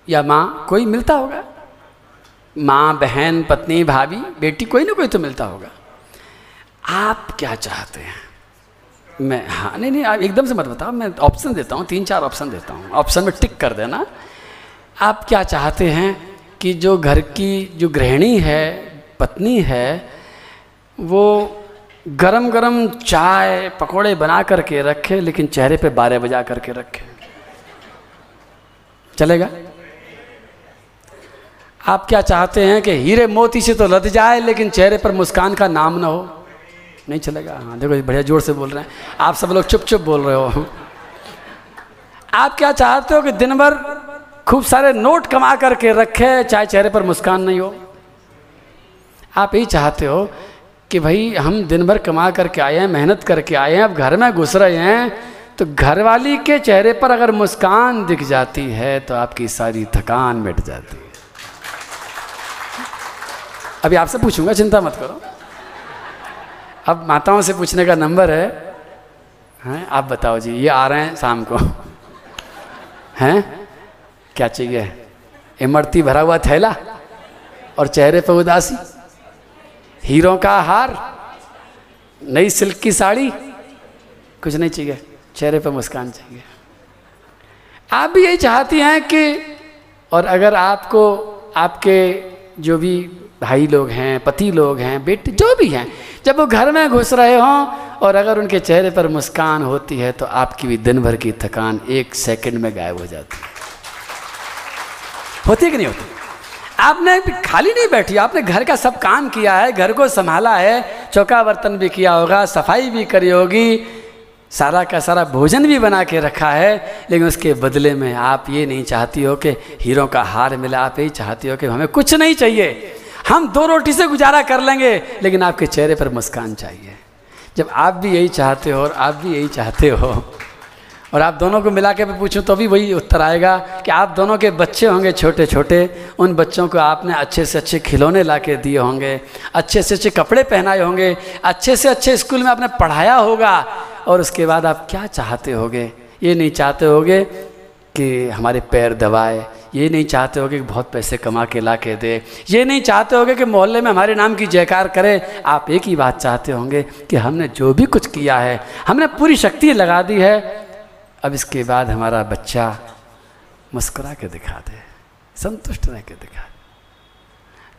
या माँ कोई मिलता होगा? माँ, बहन, पत्नी, भाभी, बेटी कोई ना कोई तो मिलता होगा। आप क्या चाहते हैं? मैं हाँ नहीं नहीं, आप एकदम से मत बताओ। मैं ऑप्शन देता हूँ, तीन चार ऑप्शन देता हूँ। ऑप्शन में टिक कर देना। आप क्या चाहते हैं? कि जो घर की जो गृहिणी है, पत्नी है, वो गरम गरम चाय, पकोड़े बना करके रखे, लेकिन चेहरे पे बारह बजा करके रखे। चलेगा? आप क्या चाहते हैं कि हीरे मोती से तो लद जाए, लेकिन चेहरे पर मुस्कान का नाम ना हो? नहीं चलेगा? हाँ देखो बढ़िया ज़ोर से बोल रहे हैं। आप सब लोग चुप चुप बोल रहे हो। आप क्या चाहते हो कि दिन भर खूब सारे नोट कमा करके रखे चाहे चेहरे पर मुस्कान नहीं हो। आप यही चाहते हो कि भाई हम दिन भर कमा करके आए हैं, मेहनत करके आए हैं, अब घर में घुस रहे हैं तो घरवाली के चेहरे पर अगर मुस्कान दिख जाती है तो आपकी सारी थकान मिट जाती है। अभी आपसे पूछूँगा, चिंता मत करो। अब माताओं से पूछने का नंबर है। हैं? आप बताओ जी, ये आ रहे हैं शाम को। हैं? क्या चाहिए? इमरती भरा हुआ थैला और चेहरे पर उदासी। हीरों का हार, नई सिल्क की साड़ी, कुछ नहीं चाहिए। चेहरे पर मुस्कान चाहिए। आप भी यही चाहती हैं कि और अगर आपको, आपके जो भी भाई लोग हैं, पति लोग हैं, बेटे, जो भी हैं, जब वो घर में घुस रहे हों और अगर उनके चेहरे पर मुस्कान होती है तो आपकी भी दिन भर की थकान एक सेकंड में गायब हो जाती है। होती कि नहीं होती? आपने खाली नहीं बैठी, आपने घर का सब काम किया है, घर को संभाला है, चौका बर्तन भी किया होगा, सफ़ाई भी करी होगी, सारा का सारा भोजन भी बना के रखा है, लेकिन उसके बदले में आप ये नहीं चाहती हो कि हीरो का हार मिला, आप यही चाहती हो कि हमें कुछ नहीं चाहिए। हम दो रोटी से गुजारा कर लेंगे, लेकिन आपके चेहरे पर मुस्कान चाहिए। जब आप भी यही चाहते हो और आप भी यही चाहते हो और आप दोनों को मिला के भी पूछूँ तो भी वही उत्तर आएगा कि आप दोनों के बच्चे होंगे छोटे छोटे उन बच्चों को आपने अच्छे से अच्छे खिलौने ला के दिए होंगे, अच्छे से अच्छे कपड़े पहनाए होंगे, अच्छे से अच्छे स्कूल में आपने पढ़ाया होगा। और उसके बाद आप क्या चाहते होगे? ये नहीं चाहते होगे कि हमारे पैर दबाए, ये नहीं चाहते होगे कि बहुत पैसे कमा के ला के दे, ये नहीं चाहते होगे कि मोहल्ले में हमारे नाम की जयकार करे। आप एक ही बात चाहते होंगे कि हमने जो भी कुछ किया है, हमने पूरी शक्ति लगा दी है। अब इसके बाद हमारा बच्चा मुस्कुरा के दिखा दे, संतुष्ट रह के दिखा दे।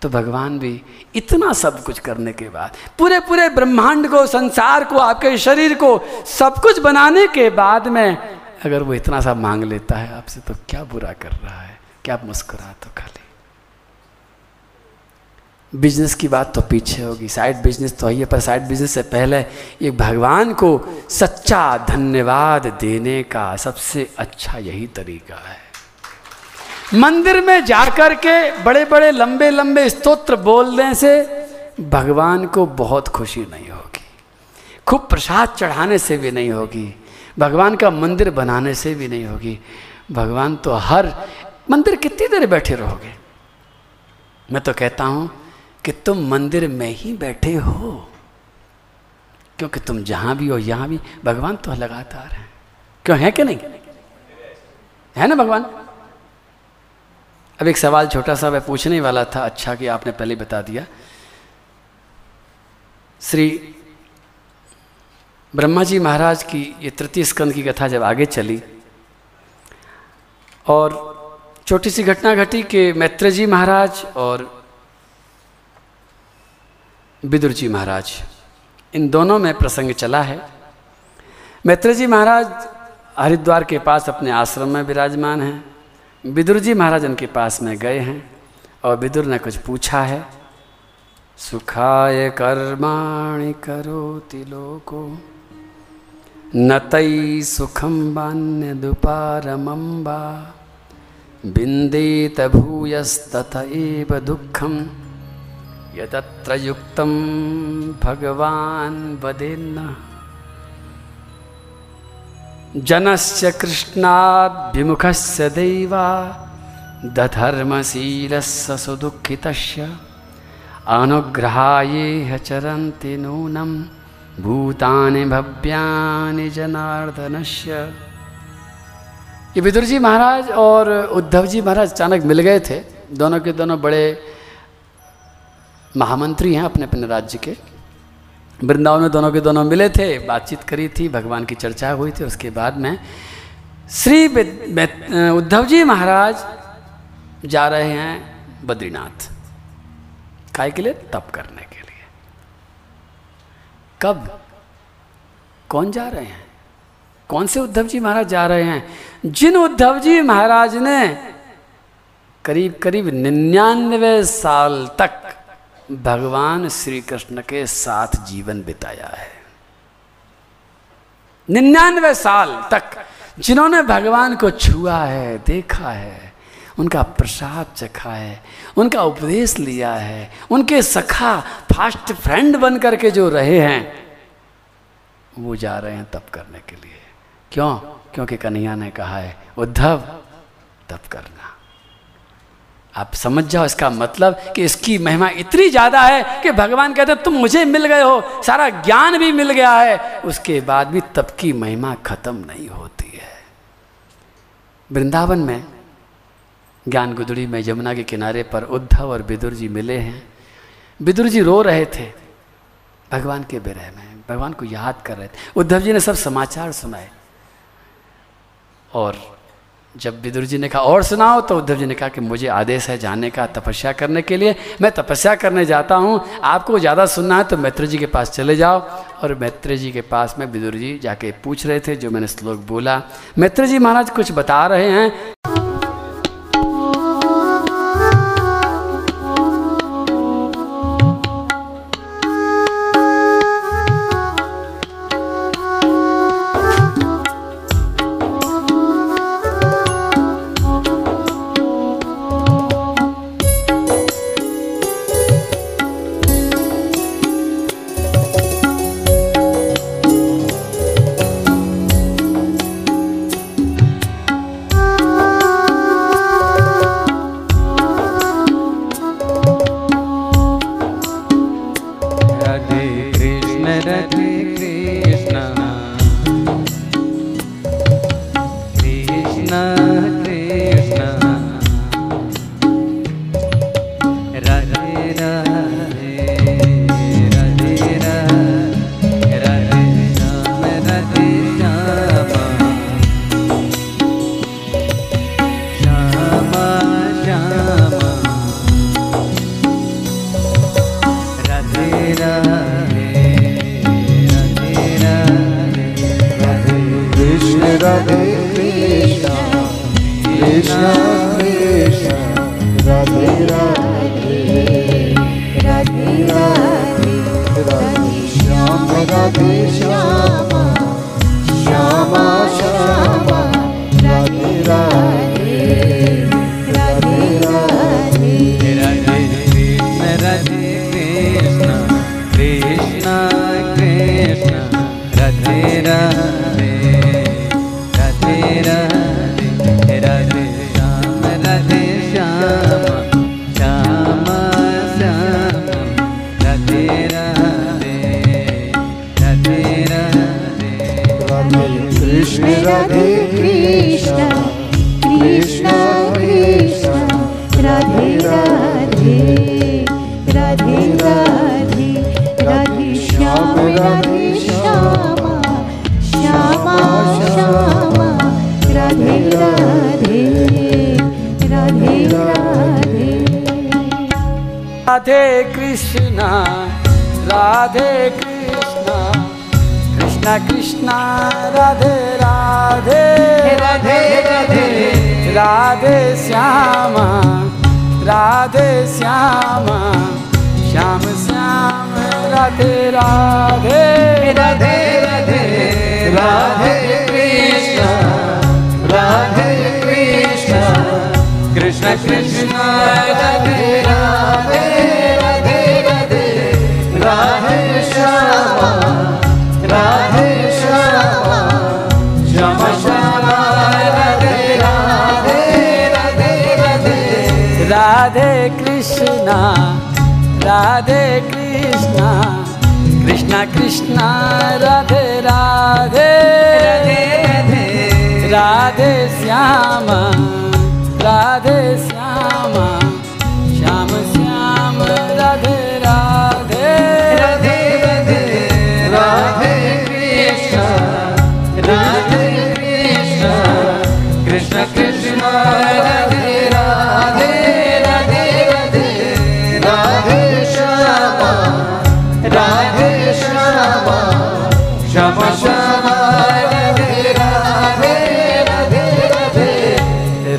तो भगवान भी इतना सब कुछ करने के बाद पूरे पूरे ब्रह्मांड को, संसार को, आपके शरीर को सब कुछ बनाने के बाद में अगर वो इतना सा मांग लेता है, आपसे तो क्या बुरा कर रहा है, क्या आप मुस्कुरा तो खाली। बिज़नेस की बात तो पीछे होगी, साइड बिज़नेस तो है, पर साइड बिज़नेस से पहले ये भगवान को सच्चा धन्यवाद देने का सबसे अच्छा यही तरीका है। मंदिर में जाकर के बड़े बड़े लंबे लंबे स्तोत्र बोलने से भगवान को बहुत खुशी नहीं होगी। खूब प्रसाद चढ़ाने से भी नहीं होगी, भगवान का मंदिर बनाने से भी नहीं होगी। भगवान तो हर, मंदिर कितनी देर बैठे रहोगे? मैं तो कहता हूँ कि तुम मंदिर में ही बैठे हो। क्योंकि तुम जहाँ भी हो, यहाँ भी। भगवान तो लगातार है। क्यों, है कि नहीं? है ना भगवान? अब एक सवाल छोटा सा मैं पूछने वाला था अच्छा कि आपने पहले बता दिया। श्री ब्रह्मा जी महाराज की ये तृतीय स्कंद की कथा जब आगे चली, और छोटी सी घटना घटी कि मैत्र जी महाराज और विदुर जी महाराज, इन दोनों में प्रसंग चला है। मैत्र जी महाराज हरिद्वार के पास अपने आश्रम में विराजमान हैं। विदुर जी महाराज उनके पास में गए हैं और विदुर ने कुछ पूछा है। सुखाय कर्माणि करोति लोको, न तई सुखम बान्य दुपारमंबा बिंदेत भूयस्तत एव दुखम। यदत्र युक्तं भगवान् वदेन्न। जनस्य कृष्णाद्विमुखस्य दैवा, दधर्मशीलस्य सुदुःखितस्य, अनुग्रहाये चरन्ति नूनं, भूतानि भव्यानि जनार्दनस्य। ये विदुर जी महाराज और उद्धव जी महाराज अचानक मिल गए थे। दोनों के दोनों बड़े महामंत्री हैं अपने अपने राज्य के। वृंदावन में दोनों के दोनों मिले थे, बातचीत करी थी, भगवान की चर्चा हुई थी, उसके बाद में श्री उद्धव जी महाराज जा रहे हैं बद्रीनाथ, काय के लिए? तप करने के लिए। कब? कौन जा रहे हैं? कौन से उद्धव जी महाराज जा रहे हैं? जिन उद्धव जी महाराज ने करीब करीब निन्यानवे साल तक भगवान श्री कृष्ण के साथ जीवन बिताया है। निन्यानवे साल तक जिन्होंने भगवान को छुआ है, देखा है, उनका प्रसाद चखा है, उनका उपदेश लिया है, उनके सखा फास्ट फ्रेंड बन करके जो रहे हैं, वो जा रहे हैं तप करने के लिए। क्यों? क्योंकि कन्हैया ने कहा है, उद्धव, तप करना। आप समझ जाओ इसका मतलब कि इसकी महिमा इतनी ज़्यादा है कि भगवान कहते तुम मुझे मिल गए हो, सारा ज्ञान भी मिल गया है। उसके बाद भी तब की महिमा खत्म नहीं होती है। वृंदावन में ज्ञान गुदड़ी में यमुना के किनारे पर उद्धव और विदुर जी मिले हैं। विदुर जी रो रहे थे। भगवान के विरह में, भगवान को याद कर रहे थे। उद्धव जी ने सब समाचार सुनाए और जब विदुर जी ने कहा, और सुनाओ तो उद्धव जी ने कहा कि मुझे आदेश है जाने का तपस्या करने के लिए। मैं तपस्या करने जाता हूँ। आपको ज़्यादा सुनना है तो मैत्र जी के पास चले जाओ। और मैत्र जी के पास में विदुर जी जाके पूछ रहे थे, जो मैंने श्लोक बोला। मैत्र जी महाराज कुछ बता रहे हैं। राधे राधे कृष्णा राधे राधे। राधे श्यामा राधे श्यामा।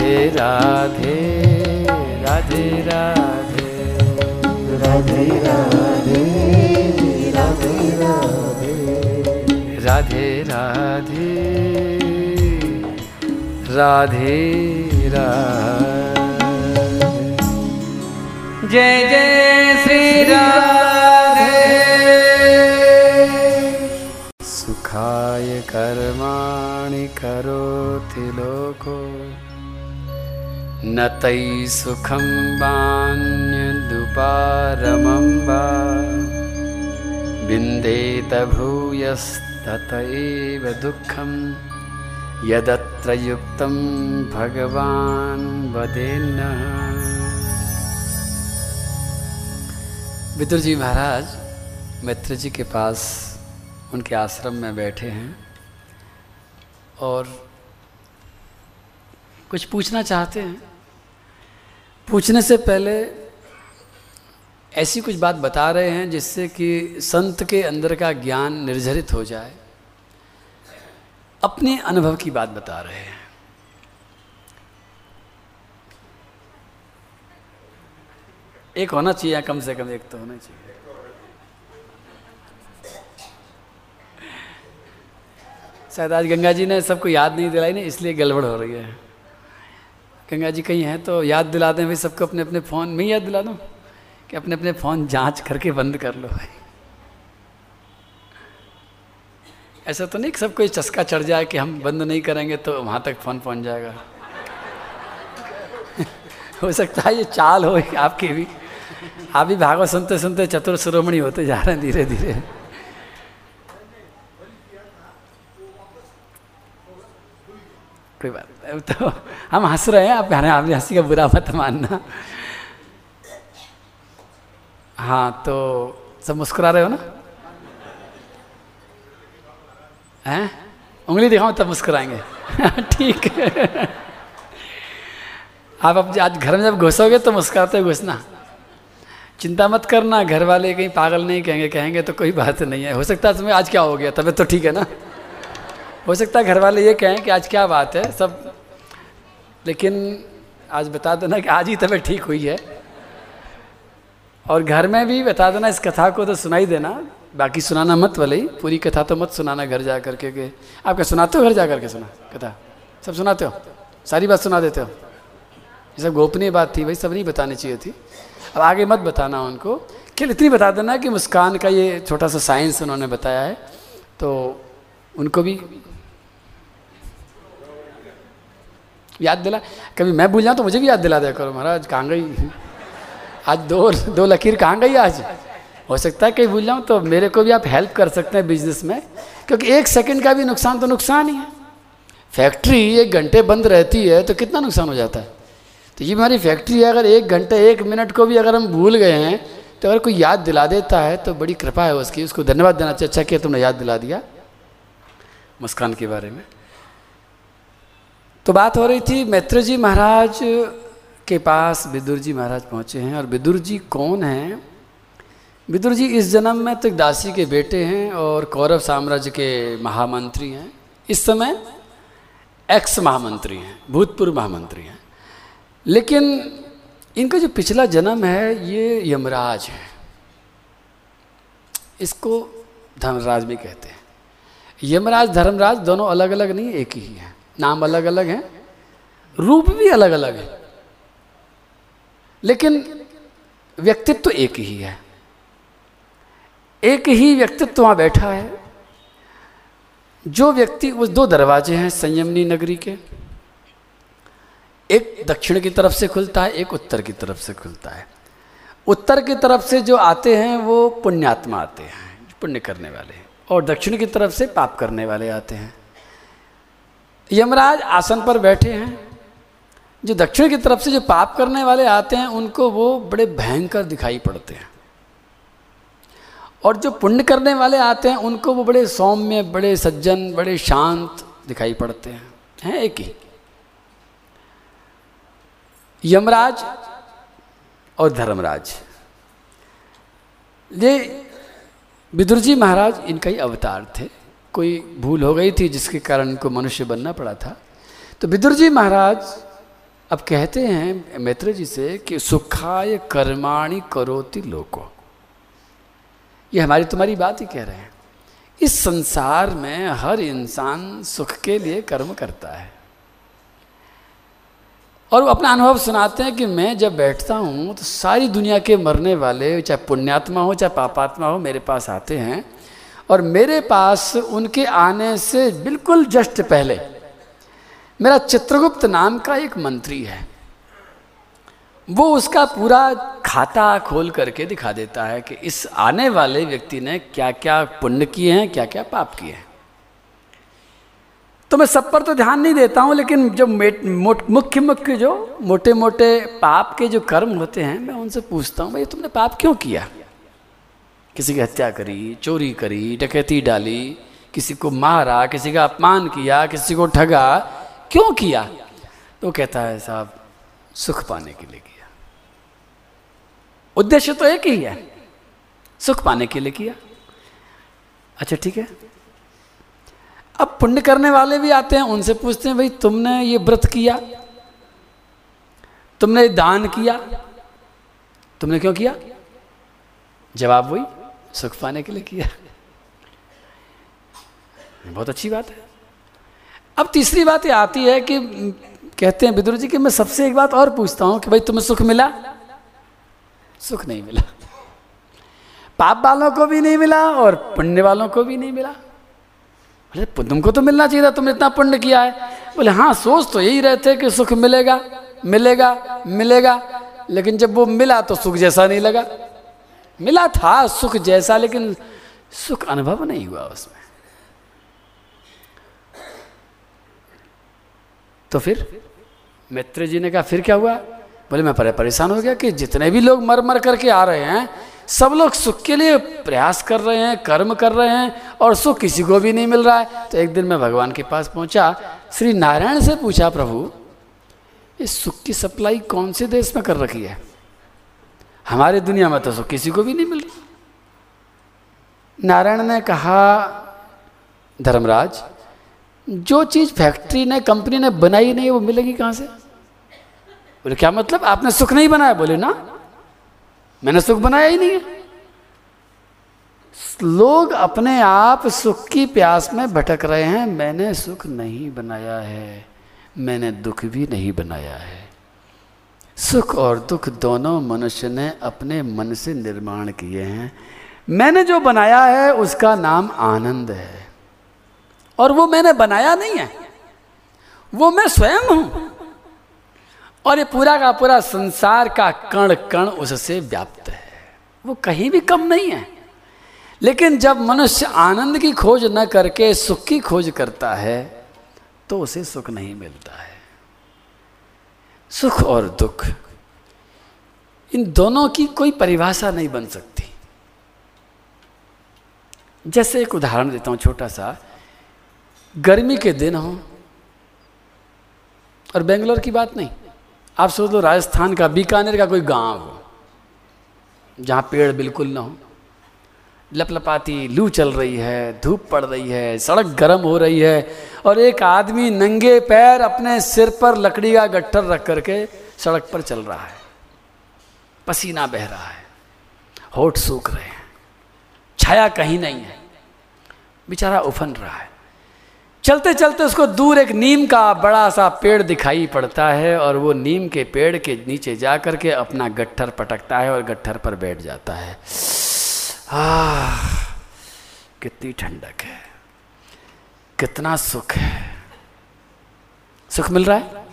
राधे राधे राधे राधे। राधे राधे राधे राधे। राधे राधे राधे राधे। जय जय श्री राधे। सुखाय कर्माणि करोति लोको। न तै सुखं वान्यदुपारमं वा विन्देत भूयस्ततैव दुःखं। यदत्र युक्तं भगवान् वदेन्नः विदुर जी महाराज मित्र जी के पास उनके आश्रम में बैठे हैं और कुछ पूछना चाहते हैं। पूछने से पहले ऐसी कुछ बात बता रहे हैं जिससे कि संत के अंदर का ज्ञान निर्झरित हो जाए। अपने अनुभव की बात बता रहे हैं। एक होना चाहिए, कम से कम एक तो होना चाहिए। शायद आज गंगा जी ने सबको याद नहीं दिलाई ना इसलिए गड़बड़ हो रही है। गंगा जी कहीं हैं तो याद दिला दें भाई, सबको अपने अपने फ़ोन, में याद दिला दूँ कि अपने अपने फ़ोन जाँच करके बंद कर लो भाई। ऐसा तो नहीं कि सबको चस्का चढ़ जाए कि हम बंद नहीं करेंगे तो वहाँ तक फ़ोन पहुँच जाएगा। हो सकता है ये चाल हो आपकी भी। आप भी भागवत सुनते सुनते चतुर शिरोमणि होते जा रहे हैं धीरे धीरे। कोई बात तो हम हंस रहे हैं, आप हमें आपने हँसी का बुरा मत मानना। हाँ तो सब मुस्कुरा रहे हो ना? हैं? उंगली दिखाओ तब मुस्कुराएँगे। ठीक। आप अब आज घर में जब घुसोगे तो मुस्कुराते घुसना। चिंता मत करना, घर वाले कहीं पागल नहीं कहेंगे कहेंगे तो कोई बात नहीं है। हो सकता है तुम्हें आज क्या हो गया, तबीयत तो ठीक है ना? हो सकता है घर वाले ये कहें कि आज क्या बात है, सब लेकिन आज बता देना कि आज ही तबीयत ठीक हुई है। और घर में भी बता देना इस कथा को तो सुनाई देना, बाकी सुनाना मत वाले ही, पूरी कथा तो मत सुनाना घर जा करके के आप क्या सुनाते हो घर जा करके सुना कथा? सब सुनाते हो? सारी बात सुना देते हो? ये सब गोपनीय बात थी भाई, सब नहीं बतानी चाहिए थी। अब आगे मत बताना उनको। केवल इतनी बता देना कि मुस्कान का ये छोटा सा साइंस उन्होंने बताया है तो उनको भी याद दिला। कभी मैं भूल जाऊँ तो मुझे भी याद दिला दिया करो महाराज, कहाँ गई? आज दो दो लकीर कहाँ गई आज? हो सकता है कहीं भूल जाऊँ तो मेरे को भी आप हेल्प कर सकते हैं बिज़नेस में, क्योंकि एक सेकंड का भी नुकसान तो नुकसान ही है। फैक्ट्री एक घंटे बंद रहती है तो कितना नुकसान हो जाता है? तो ये हमारी फैक्ट्री है, अगर एक घंटे, एक मिनट को भी अगर हम भूल गए हैं तो अगर कोई याद दिला देता है तो बड़ी कृपा है उसकी, उसको धन्यवाद देना चाहिए। अच्छा किया तुमने याद दिला दिया। मुस्कान के बारे में। तो बात हो रही थी मैत्र जी महाराज के पास विदुर जी महाराज पहुँचे हैं और विदुर जी कौन हैं? विदुर जी इस जन्म में तो दासी के बेटे हैं और कौरव साम्राज्य के महामंत्री हैं। इस समय एक्स महामंत्री हैं, भूतपूर्व महामंत्री हैं। लेकिन इनका जो पिछला जन्म है, ये यमराज है। इसको धर्मराज भी कहते हैं। यमराज, धर्मराज दोनों अलग अलग नहीं, एक ही है। नाम अलग अलग हैं, रूप भी अलग अलग है। लेकिन व्यक्तित्व तो एक ही है। एक ही व्यक्तित्व वहाँ बैठा है। जो व्यक्ति उस दो दरवाजे हैं, संयमनी नगरी के, एक दक्षिण की तरफ़ से खुलता है, एक उत्तर की तरफ़ से खुलता है। उत्तर की तरफ़ से जो आते हैं, वो पुण्यात्मा आते हैं, पुण्य करने वाले और दक्षिण की तरफ़ से पाप करने वाले आते हैं। यमराज आसन पर बैठे हैं। जो दक्षिण की तरफ़ से जो पाप करने वाले आते हैं, उनको वो बड़े भयंकर दिखाई पड़ते हैं। और जो पुण्य करने वाले आते हैं, उनको वो बड़े सौम्य, बड़े सज्जन, बड़े शांत दिखाई पड़ते हैं। हैं एक ही। यमराज और धर्मराज। ये विदुर जी महाराज इनका ही अवतार थे। कोई भूल हो गई थी जिसके कारण इनको मनुष्य बनना पड़ा था? तो विदुर जी महाराज अब कहते हैं मैत्र जी से कि सुखाय कर्माणी करोति लोको। ये हमारी तुम्हारी बात ही कह रहे हैं। इस संसार में हर इंसान सुख के लिए कर्म करता है। और वो अपना अनुभव सुनाते हैं कि मैं जब बैठता हूँ तो सारी दुनिया के मरने वाले, चाहे पुण्यात्मा हो, चाहे पापात्मा हो, मेरे पास आते हैं। और मेरे पास उनके आने से बिल्कुल जस्ट पहले मेरा चित्रगुप्त नाम का एक मंत्री है। वो उसका पूरा खाता खोल करके दिखा देता है कि इस आने वाले व्यक्ति ने क्या क्या पुण्य किए हैं क्या क्या पाप किए हैं। तो मैं सब पर तो ध्यान नहीं देता हूँ, लेकिन जो मुख्य मुख्य जो मोटे मोटे पाप के जो कर्म होते हैं, मैं उनसे पूछता हूँ, भाई, तुमने पाप क्यों किया? किसी की हत्या करी, चोरी करी, डकैती डाली, किसी को मारा, किसी का अपमान किया, किसी को ठगा, क्यों किया? तो कहता है, साहब, सुख पाने के लिए किया। उद्देश्य तो एक ही है, सुख पाने के लिए किया। अच्छा ठीक है। अब पुण्य करने वाले भी आते हैं, उनसे पूछते हैं, भाई, तुमने ये व्रत किया? तुमने दान किया? तुमने क्यों किया? जवाब वही सुख पाने के लिए किया। बहुत अच्छी बात है। अब तीसरी बात ये आती है कि कहते हैं विदुर जी कि मैं सबसे एक बात और पूछता हूँ कि भाई तुम्हें सुख मिला? सुख नहीं मिला। पाप वालों को भी नहीं मिला और पुण्य वालों को भी नहीं मिला। बोले, तुमको तो मिलना चाहिए था, तुमने इतना पुण्य किया है। बोले हाँ सोच तो यही रहते कि सुख मिलेगा मिलेगा मिलेगा, लेकिन जब वो मिला तो सुख जैसा नहीं लगा। मिला था सुख जैसा, लेकिन सुख अनुभव नहीं हुआ उसमें। तो फिर मित्र जी ने कहा, फिर क्या हुआ? बोले, मैं परेशान हो गया कि जितने भी लोग मर मर करके आ रहे हैं, सब लोग सुख के लिए प्रयास कर रहे हैं, कर्म कर रहे हैं, और सुख किसी को भी नहीं मिल रहा है। तो एक दिन मैं भगवान के पास पहुँचा, श्री नारायण से पूछा, प्रभु इस सुख की सप्लाई कौन से देश में कर रखी है? हमारी दुनिया में तो सुख किसी को भी नहीं मिल। नारायण ने कहा, धर्मराज, जो चीज़ फैक्ट्री ने, कंपनी ने बनाई नहीं, वो मिलेगी कहाँ से? बोले, क्या मतलब? आपने सुख नहीं बनाया? बोले, ना। मैंने सुख बनाया ही नहीं है। लोग अपने आप सुख की प्यास में भटक रहे हैं। मैंने सुख नहीं बनाया है। मैंने दुख भी नहीं बनाया है। सुख और दुख दोनों मनुष्य ने अपने मन से निर्माण किए हैं। मैंने जो बनाया है, उसका नाम आनंद है। और वो मैंने बनाया नहीं है। वो मैं स्वयं हूँ। और ये पूरा का पूरा संसार का कण कण उससे व्याप्त है। वो कहीं भी कम नहीं है। लेकिन जब मनुष्य आनंद की खोज न करके सुख की खोज करता है तो उसे सुख नहीं मिलता है। सुख और दुख। इन दोनों की कोई परिभाषा नहीं बन सकती। जैसे एक उदाहरण देता हूँ छोटा सा। गर्मी के दिन हो, और बेंगलोर की बात नहीं। आप सोच लो राजस्थान का बीकानेर का कोई गाँव हो, जहाँ पेड़ बिल्कुल ना हो। लपलपाती लू चल रही है, धूप पड़ रही है, सड़क गर्म हो रही है और एक आदमी नंगे पैर अपने सिर पर लकड़ी का गट्ठर रख करके सड़क पर चल रहा है। पसीना बह रहा है, होठ सूख रहे हैं, छाया कहीं नहीं है। बेचारा उफन रहा है। चलते चलते उसको दूर एक नीम का बड़ा सा पेड़ दिखाई पड़ता है और वो नीम के पेड़ के नीचे जा कर के अपना गट्ठर पटकता है और गट्ठर पर बैठ जाता है। आ, कितनी ठंडक है कितना सुख है। सुख मिल रहा है?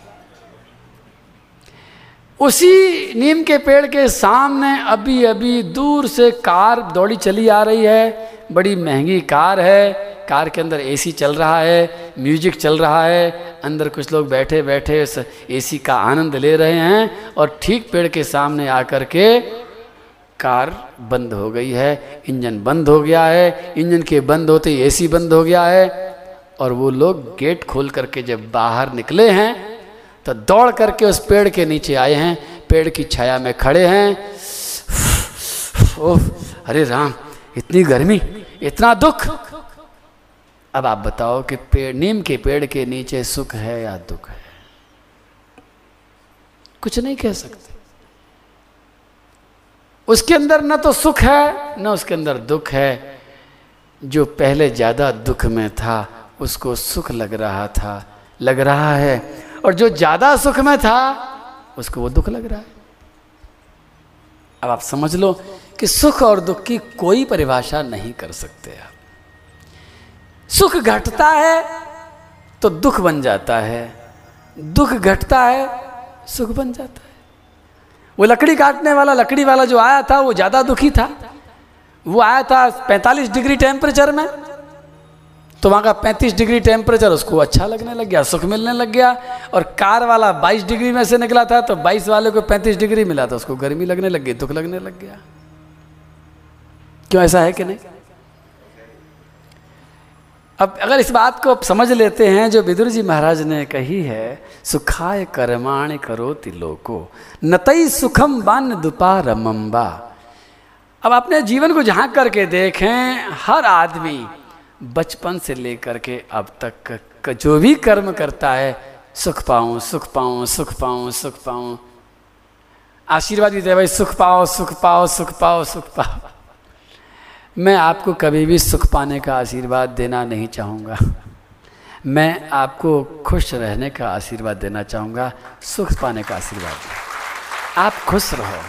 उसी नीम के पेड़ के सामने अभी अभी दूर से कार दौड़ी चली आ रही है। बड़ी महँगी कार है कार के अंदर एसी चल रहा है म्यूज़िक चल रहा है अंदर कुछ लोग बैठे बैठे एसी का आनंद ले रहे हैं और ठीक पेड़ के सामने आकर के कार बंद हो गई है, इंजन बंद हो गया है, इंजन के बंद होते ही एसी बंद हो गया है, और वो लोग गेट खोल करके जब बाहर निकले हैं तो दौड़ करके उस पेड़ के नीचे आए हैं, पेड़ की छाया में खड़े हैं। ओह, अरे राम, इतनी गर्मी, इतना दुख। अब आप बताओ कि पेड़, नीम के पेड़ के नीचे सुख है या दुख है? कुछ नहीं कह सकते। उसके अंदर न तो सुख है, न उसके अंदर दुख है। जो पहले ज़्यादा दुख में था, उसको सुख लग रहा था, लग रहा है। और जो ज़्यादा सुख में था, उसको वो दुख लग रहा है। अब आप समझ लो कि सुख और दुख की कोई परिभाषा नहीं कर सकते आप। सुख घटता है तो दुख बन जाता है। दुख घटता है, सुख बन जाता है। वो लकड़ी काटने वाला, लकड़ी वाला जो आया था, वो ज़्यादा दुखी था। वो आया था 45 डिग्री टेम्परेचर में। तो वहाँ का 35 डिग्री टेम्परेचर उसको अच्छा लगने लग गया, सुख मिलने लग गया। और कार वाला 22 डिग्री में से निकला था तो 22 वाले को 35 डिग्री मिला था, उसको गर्मी लगने लग गई, दुख लगने लग गया। क्यों ऐसा है कि नहीं? अब अगर इस बात को आप समझ लेते हैं, जो विदुर जी महाराज ने कही है, सुखाय कर्माण करो तिलोको नतई सुखम बान दुपा रमम्बा अब अपने जीवन को झाँक करके देखें, हर आदमी बचपन से लेकर के अब तक जो भी कर्म करता है, सुख पाऊँ सुख पाऊँ सुख पाऊँ सुख पाऊँ। आशीर्वाद भी दे भाई सुख पाओ सुख पाओ सुख पाओ सुख पाओ। मैं आपको कभी भी सुख पाने का आशीर्वाद देना नहीं चाहूँगा। मैं आपको खुश रहने का आशीर्वाद देना चाहूँगा, सुख पाने का आशीर्वाद। आप खुश रहो।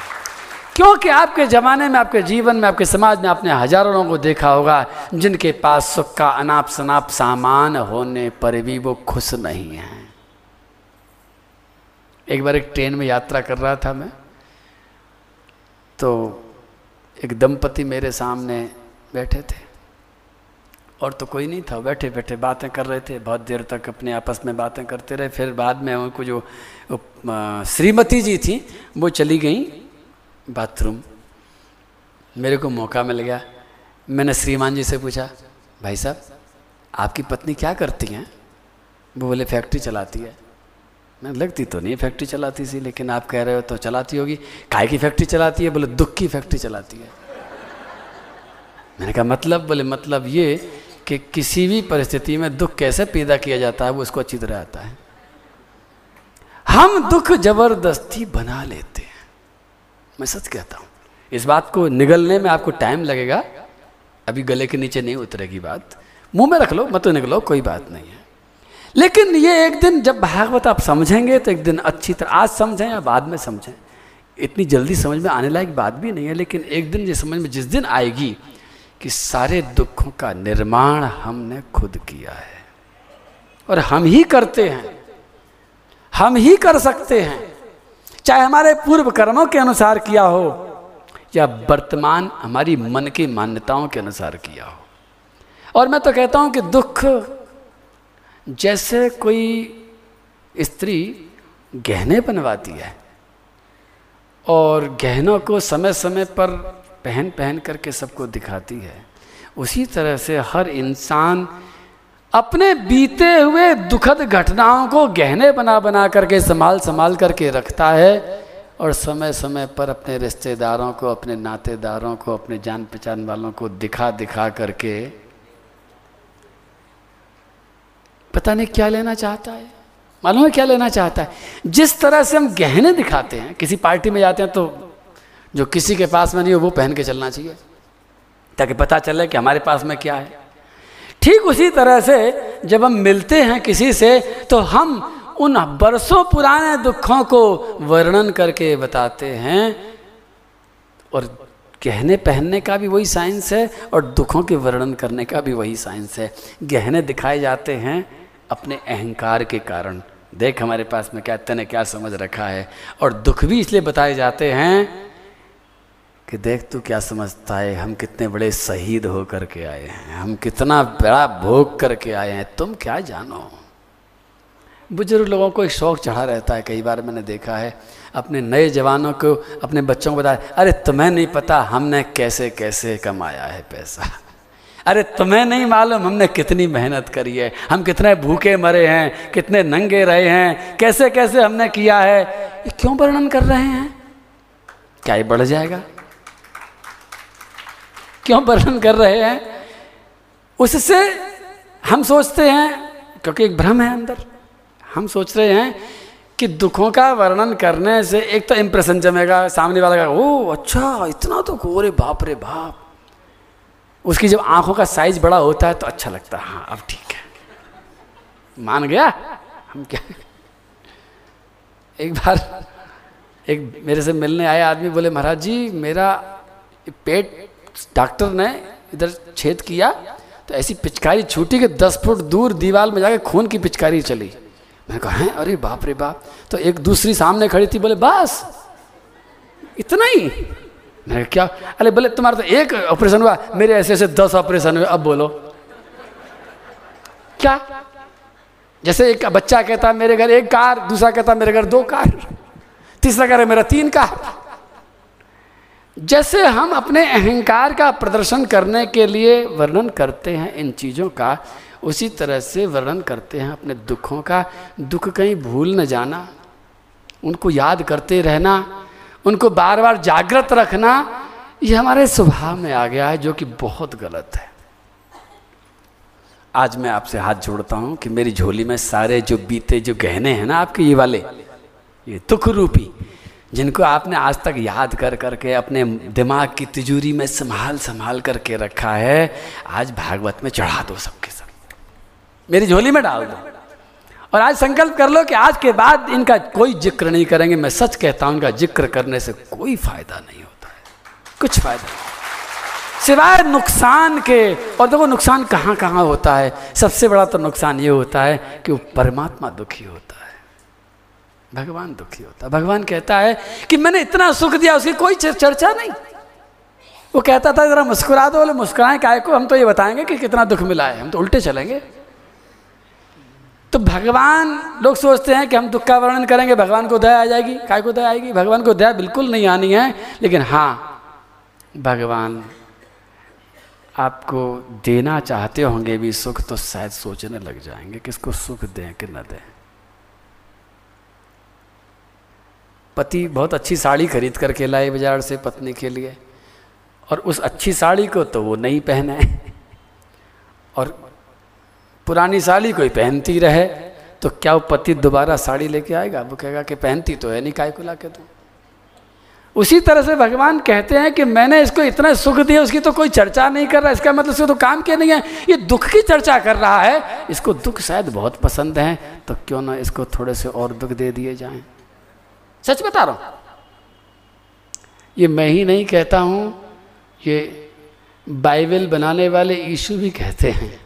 क्योंकि आपके ज़माने में, आपके जीवन में, आपके समाज में आपने हज़ारों लोगों को देखा होगा, जिनके पास सुख का अनाप शनाप सामान होने पर भी वो खुश नहीं हैं। एक बार एक ट्रेन में यात्रा कर रहा था मैं तो एक दंपति मेरे सामने बैठे थे। और तो कोई नहीं था, बैठे बैठे बातें कर रहे थे, बहुत देर तक अपने आपस में बातें करते रहे। फिर बाद में उनको जो श्रीमती जी थी, वो चली गई बाथरूम। मेरे को मौका मिल गया। मैंने श्रीमान जी से पूछा, भाई साहब, आपकी पत्नी क्या करती हैं? वो बोले, फैक्ट्री चलाती है। लगती तो नहीं फैक्ट्री चलाती सी लेकिन आप कह रहे हो तो चलाती होगी। काय की फैक्ट्री चलाती है? बोले, दुख की फैक्ट्री चलाती है। मैंने कहा मतलब? बोले मतलब ये कि किसी भी परिस्थिति में दुख कैसे पैदा किया जाता है, वो उसको अच्छी तरह आता है। हम दुख ज़बरदस्ती बना लेते हैं। मैं सच कहता हूँ, इस बात को निगलने में आपको टाइम लगेगा। अभी गले के नीचे नहीं उतरेगी बात। मुँह में रख लो, मत निकलो कोई बात नहीं है। लेकिन ये एक दिन जब भागवत आप समझेंगे तो एक दिन अच्छी तरह, आज समझें या बाद में समझें, इतनी जल्दी समझ में आने लायक बात भी नहीं है, लेकिन एक दिन ये समझ में जिस दिन आएगी कि सारे दुखों का निर्माण हमने खुद किया है। और हम ही करते हैं, हम ही कर सकते हैं, चाहे हमारे पूर्व कर्मों के अनुसार किया हो या वर्तमान हमारी मन की मान्यताओं के अनुसार किया हो। और मैं तो कहता हूँ कि दुख जैसे कोई स्त्री गहने बनवाती है और गहनों को समय समय पर पहन पहन करके सबको दिखाती है, उसी तरह से हर इंसान अपने बीते हुए दुखद घटनाओं को गहने बना बना करके संभाल संभाल करके रखता है और समय समय पर अपने रिश्तेदारों को, अपने नातेदारों को, अपने जान पहचान वालों को दिखा दिखा करके पता नहीं क्या लेना चाहता है। मालूम है क्या लेना चाहता है? जिस तरह से हम गहने दिखाते हैं, किसी पार्टी में जाते हैं तो जो किसी के पास में नहीं हो, वो पहन के चलना चाहिए, ताकि पता चले कि हमारे पास में क्या है। ठीक उसी तरह से जब हम मिलते हैं किसी से तो हम उन बरसों पुराने दुखों को वर्णन करके बताते हैं, और गहने पहनने का भी वही साइंस है, और दुखों के वर्णन करने का भी वही साइंस है। गहने दिखाए जाते हैं अपने अहंकार के कारण। देख हमारे पास में क्या तने क्या समझ रखा है। और दुख भी इसलिए बताए जाते हैं कि देख तू क्या समझता है, हम कितने बड़े शहीद हो करके आए हैं, हम कितना बड़ा भोग करके आए हैं, तुम क्या जानो। बुज़ुर्ग लोगों को एक शौक चढ़ा रहता है, कई बार मैंने देखा है, अपने नए जवानों को, अपने बच्चों को बताया, अरे तुम्हें नहीं पता हमने कैसे कैसे कमाया है पैसा। अरे तुम्हें नहीं मालूम हमने कितनी मेहनत करी है। हम कितने भूखे मरे हैं, कितने नंगे रहे हैं, कैसे कैसे हमने किया है। ये क्यों वर्णन कर रहे हैं? क्या ये बढ़ जाएगा? क्यों वर्णन कर रहे हैं? उससे हम सोचते हैं, क्योंकि एक भ्रम है अंदर। हम सोच रहे हैं कि दुखों का वर्णन करने से एक तो इंप्रेशन जमेगा, सामने वाला का ओ अच्छा इतना तो गोरे बाप रे बाप। उसकी जब आँखों का साइज़ बड़ा होता है तो अच्छा लगता है। हाँ अब ठीक है। मान गया? हम क्या? एक बार, एक मेरे से मिलने आए आदमी, बोले, महाराज जी, मेरा पेट डॉक्टर ने इधर छेद किया तो ऐसी पिचकारी छूटी कि दस फुट दूर दीवार में जाके खून की पिचकारी चली। मैंने कहा, है? अरे बाप रे बाप! तो एक दूसरी सामने खड़ी थी, बोले, बस, इतना ही। मैंने क्या? अरे बोले, तुम्हारा तो एक ऑपरेशन हुआ। मेरे ऐसे ऐसे दस ऑपरेशन हुए, अब बोलो। क्या? जैसे एक बच्चा कहता है मेरे घर एक कार, दूसरा कहता, मेरे घर दो कार। तीसरा कह रहा, मेरा तीन कार। जैसे हम अपने अहंकार का प्रदर्शन करने के लिए वर्णन करते हैं इन चीज़ों का, उसी तरह से वर्णन करते हैं अपने दुखों का। दुख कहीं भूल न जाना, उनको याद करते रहना उनको बार बार जागृत रखना, ये हमारे स्वभाव में आ गया है, जो कि बहुत गलत है। आज मैं आपसे हाथ जोड़ता हूँ कि मेरी झोली में सारे जो बीते जो गहने हैं ना आपके, ये वाले, ये दुख रूपी जिनको आपने आज तक याद कर करके अपने दिमाग की तिजोरी में संभाल संभाल करके रखा है, आज भागवत में चढ़ा दो सबके सब मेरी झोली में डाल दो। और आज संकल्प कर लो कि आज के बाद इनका कोई ज़िक्र नहीं करेंगे। मैं सच कहता हूँ, इनका ज़िक्र करने से कोई फ़ायदा नहीं होता है। कुछ फ़ायदा नहीं। सिवाय नुकसान के, और देखो नुकसान कहाँ कहाँ होता है। सबसे बड़ा तो नुकसान ये होता है कि वो परमात्मा दुखी होता है। भगवान दुखी होता है। भगवान कहता है कि मैंने इतना सुख दिया, उसकी कोई चर्चा नहीं। वो कहता था, जरा मुस्कुरा दो, बोले, मुस्कुराएँ, काय को? हम तो ये बताएँगे कि कितना दुख मिला है। हम तो उल्टे चलेंगे। तो भगवान लोग सोचते हैं कि हम दुख का वर्णन करेंगे, भगवान को दया आ जाएगी। काय को दया आएगी? भगवान को दया बिल्कुल नहीं आनी है। लेकिन हाँ भगवान आपको देना चाहते होंगे भी सुख तो शायद सोचने लग जाएँगे किसको सुख दें कि न दें। पति बहुत अच्छी साड़ी खरीद करके लाए बाज़ार से पत्नी के लिए। और उस अच्छी साड़ी को तो वो नहीं पहने। और पुरानी साड़ी कोई पहनती रहे तो क्या वो पति दोबारा साड़ी लेके आएगा? वो कहेगा कि पहनती तो है नहीं, काय को ला के तुम उसी तरह से भगवान कहते हैं कि मैंने इसको इतना सुख दिया, उसकी तो कोई चर्चा नहीं कर रहा, इसका मतलब उसको तो काम के नहीं है ये दुख की चर्चा कर रहा है, इसको दुख शायद बहुत पसंद है तो क्यों ना इसको थोड़े से और दुख दे दिए जाएँ? सच बता रहा हूँ। ये मैं ही नहीं कहता हूँ, ये बाइबल बनाने वाले ईशु भी कहते हैं।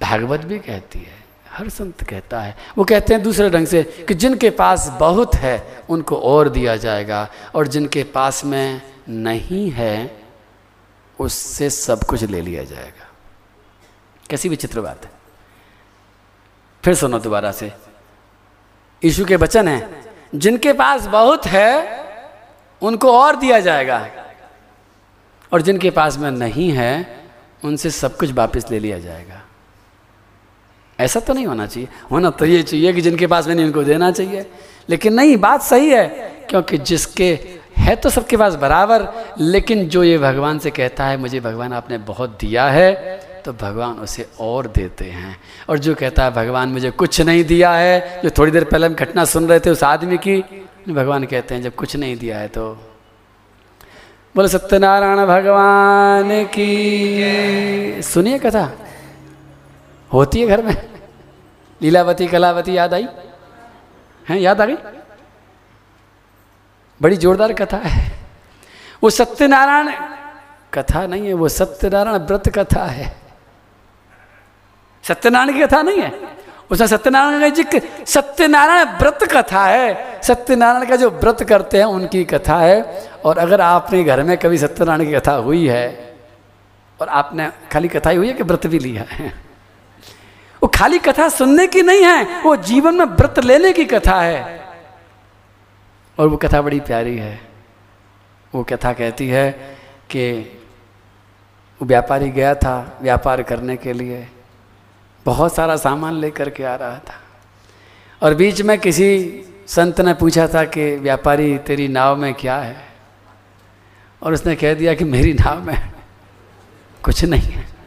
भागवत भी कहती है, हर संत कहता है। वो कहते हैं दूसरे ढंग से कि जिनके पास बहुत है, उनको और दिया जाएगा, और जिनके पास में नहीं है, उससे सब कुछ ले लिया जाएगा। कैसी विचित्र बात है। फिर सुनो दोबारा से। यीशु के वचन है, जिनके पास बहुत है, उनको और दिया जाएगा, और जिनके पास में नहीं है, उनसे सब कुछ वापस ले लिया जाएगा। ऐसा तो नहीं होना चाहिए। होना तो ये चाहिए कि जिनके पास में नहीं उनको देना चाहिए। लेकिन नहीं, बात सही है, क्योंकि जिसके है तो सबके पास बराबर, लेकिन जो ये भगवान से कहता है, मुझे भगवान आपने बहुत दिया है तो भगवान उसे और देते हैं। और जो कहता है, भगवान मुझे कुछ नहीं दिया है, जो थोड़ी देर पहले हम घटना सुन रहे थे उस आदमी की, भगवान कहते हैं, जब कुछ नहीं दिया है तो। बोले, सत्यनारायण भगवान की, सुनिए कथा। होती है घर में? लीलावती, कलावती याद आई? है, याद आ गई? बड़ी जोरदार कथा है। वो सत्यनारायण, कथा नहीं है, वो सत्यनारायण व्रत कथा है। सत्यनारायण की कथा नहीं है? उसमें सत्यनारायण जी सत्यनारायण व्रत कथा है। सत्यनारायण का जो व्रत करते हैं, उनकी कथा है। और अगर आपने घर में कभी सत्यनारायण की कथा हुई है, और आपने खाली कथा ही हुई है कि व्रत भी लिया है? वो खाली कथा सुनने की नहीं है, वो जीवन में व्रत लेने की कथा है। और वो कथा बड़ी प्यारी है। वो कथा कहती है कि वो व्यापारी गया था व्यापार करने के लिए। बहुत सारा सामान लेकर के आ रहा था। और बीच में किसी संत ने पूछा था कि, व्यापारी, तेरी नाव में क्या है? और उसने कह दिया कि, मेरी नाव में कुछ नहीं है।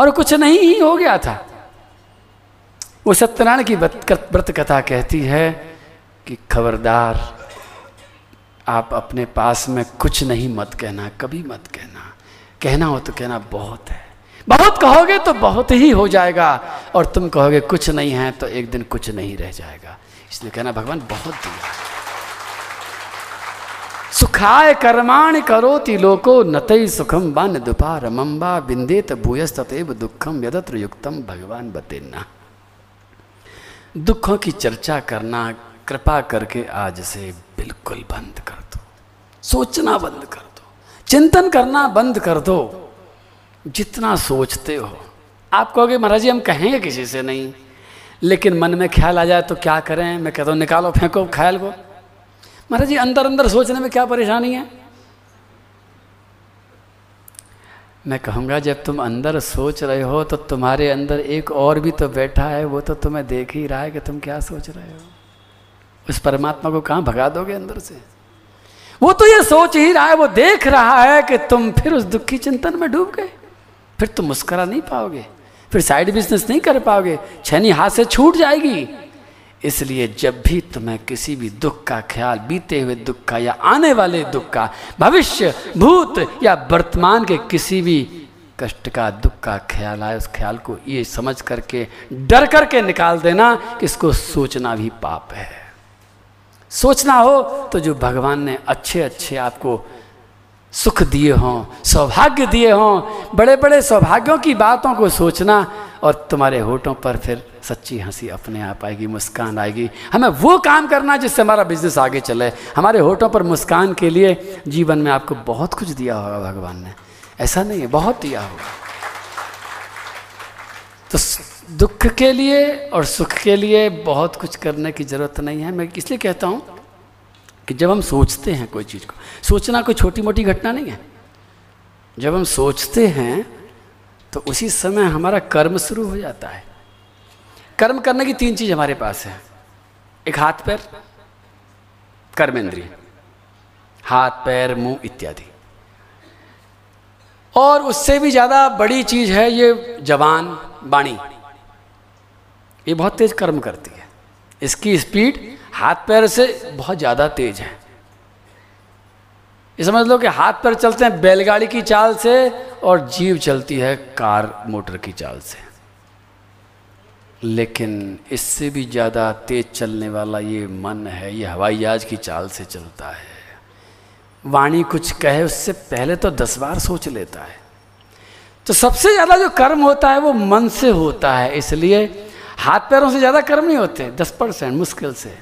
और कुछ नहीं ही हो गया था। वो सत्यनारायण की व्रत कथा कहती है कि, खबरदार, आप अपने पास में कुछ नहीं मत कहना, कभी मत कहना। कहना हो तो कहना बहुत है। बहुत कहोगे तो बहुत ही हो जाएगा। और तुम कहोगे कुछ नहीं है तो एक दिन कुछ नहीं रह जाएगा। इसलिए कहना, भगवान, बहुत दिया सुखाय कर्माण करोति लोको नतई सुखम बान दुपार मम्बा बिंदेत भूयस ततेव दुखम यदत्र युक्तम भगवान बतेना। दुखों की चर्चा करना कृपा करके आज से बिल्कुल बंद कर दो। सोचना बंद कर दो। चिंतन करना बंद कर दो। जितना सोचते हो। आप कहोगे, महाराज जी, हम कहेंगे किसी से नहीं? लेकिन मन में ख्याल आ जाए तो क्या करें? मैं कहता हूँ, निकालो, फेंको, ख्याल को। महाराज जी, अंदर अंदर सोचने में क्या परेशानी है? मैं कहूँगा, जब तुम अंदर सोच रहे हो तो तुम्हारे अंदर एक और भी तो बैठा है, वो तो तुम्हें देख ही रहा है कि तुम क्या सोच रहे हो। उस परमात्मा को कहाँ भगा दोगे अंदर से? वो तो ये सोच ही रहा है, वो देख रहा है कि तुम फिर उस दुखी चिंतन में डूब गए। फिर तुम मुस्करा नहीं पाओगे, फिर साइड बिज़नेस नहीं कर पाओगे, छनी हाथ से छूट जाएगी। इसलिए जब भी तुम्हें किसी भी दुख का ख्याल, बीते हुए दुख का या आने वाले दुख का, भविष्य, भूत या वर्तमान के किसी भी कष्ट का, दुख का ख्याल आए, उस ख्याल को ये समझ करके, डर करके निकाल देना कि इसको सोचना भी पाप है। सोचना हो तो जो भगवान ने अच्छे अच्छे आपको सुख दिए हों, सौभाग्य दिए हों बड़े बड़े सौभाग्यों की बातों को सोचना और तुम्हारे होठों पर फिर सच्ची हँसी अपने आप आएगी, मुस्कान आएगी। हमें वो काम करना जिससे हमारा बिज़नेस आगे चले। हमारे होठों पर मुस्कान के लिए जीवन में आपको बहुत कुछ दिया होगा भगवान ने। ऐसा नहीं है, बहुत दिया होगा। तो दुख के लिए और सुख के लिए बहुत कुछ करने की ज़रूरत नहीं है। मैं इसलिए कहता हूँ कि जब हम सोचते हैं कोई चीज़ को, सोचना कोई छोटी मोटी घटना नहीं है। जब हम सोचते हैं तो उसी समय हमारा कर्म शुरू हो जाता है। कर्म करने की तीन चीज़ हमारे पास है। एक हाथ पैर, कर्मेंद्रिय, हाथ, पैर, मुँह इत्यादि। और उससे भी ज़्यादा बड़ी चीज़ है ये जवान, वाणी। ये बहुत तेज कर्म करती है। इसकी स्पीड हाथ पैर से बहुत ज़्यादा तेज है। ये समझ लो कि हाथ पैर चलते हैं बैलगाड़ी की चाल से और जीव चलती है कार मोटर की चाल से। लेकिन इससे भी ज़्यादा तेज चलने वाला ये मन है, ये हवाई जहाज़ की चाल से चलता है। वाणी कुछ कहे, उससे पहले तो दस बार सोच लेता है। तो सबसे ज़्यादा जो कर्म होता है, वो मन से होता है, इसलिए हाथ पैरों से ज़्यादा कर्म नहीं होते, दस परसेंट मुश्किल से।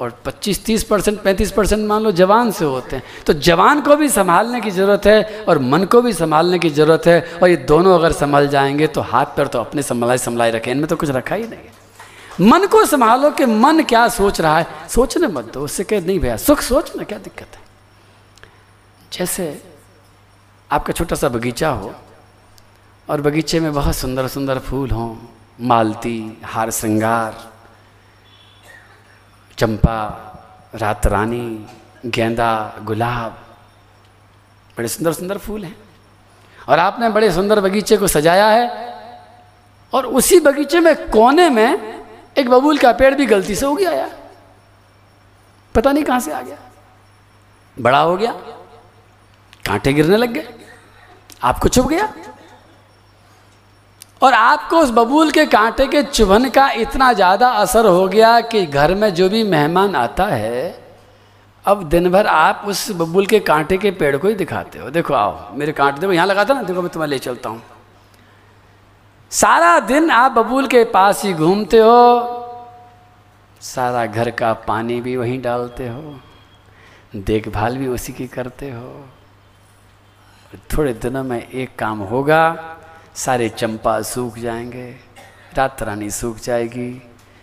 और 25 30 परसेंट, पैंतीस परसेंट मान लो जवान से होते हैं। तो जवान को भी संभालने की ज़रूरत है और मन को भी संभालने की ज़रूरत है और ये दोनों अगर संभल जाएँगे तो हाथ पर तो अपने संभलाए संभलाए रखें। इनमें तो कुछ रखा ही नहीं है। मन को संभालो कि मन क्या सोच रहा है। सोचने मत दो, उससे कह, नहीं भैया, सुख सोचना क्या दिक्कत है? जैसे आपका छोटा सा बगीचा हो और बगीचे में बहुत सुंदर सुंदर फूल हों, मालती, हार, श्रृंगार चंपा, रात रानी, गेंदा, गुलाब, बड़े सुंदर सुंदर फूल हैं। और आपने बड़े सुंदर बगीचे को सजाया है और उसी बगीचे में कोने में एक बबूल का पेड़ भी गलती से उग आया। पता नहीं कहाँ से आ गया। बड़ा हो गया। कांटे गिरने लग गए। आपको चुभ गया। और आपको उस बबूल के कांटे के चुभन का इतना ज़्यादा असर हो गया कि घर में जो भी मेहमान आता है, अब दिन भर आप उस बबूल के कांटे के पेड़ को ही दिखाते हो। देखो, आओ, मेरे कांटे देखो, यहाँ लगाता ना, देखो, मैं तुम्हें ले चलता हूँ। सारा दिन आप बबूल के पास ही घूमते हो, सारा घर का पानी भी वहीं डालते हो, देखभाल भी उसी की करते हो। थोड़े दिनों में एक काम होगा सारे चंपा सूख जाएँगे, रात रानी सूख जाएगी,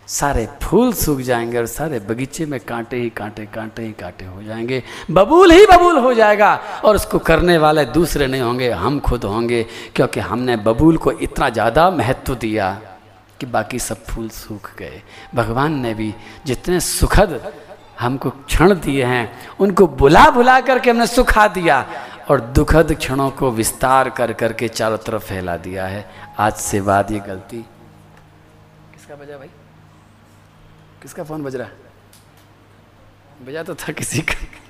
सारे फूल सूख जाएँगे और सारे बगीचे में कांटे ही कांटे कांटे ही कांटे हो जाएँगे। बबूल ही बबूल हो जाएगा और उसको करने वाले दूसरे नहीं होंगे, हम खुद होंगे, क्योंकि हमने बबूल को इतना ज़्यादा महत्व दिया कि बाकी सब फूल सूख गए। भगवान ने भी जितने सुखद हमको क्षण दिए हैं, उनको बुला बुला करके हमने सुखा दिया। और दुखद क्षणों को विस्तार कर करके चारों तरफ़ फैला दिया है। आज से बाद ये गलती। किसका बजा भाई? किसका फ़ोन बज रहा? है बजा तो था किसी का।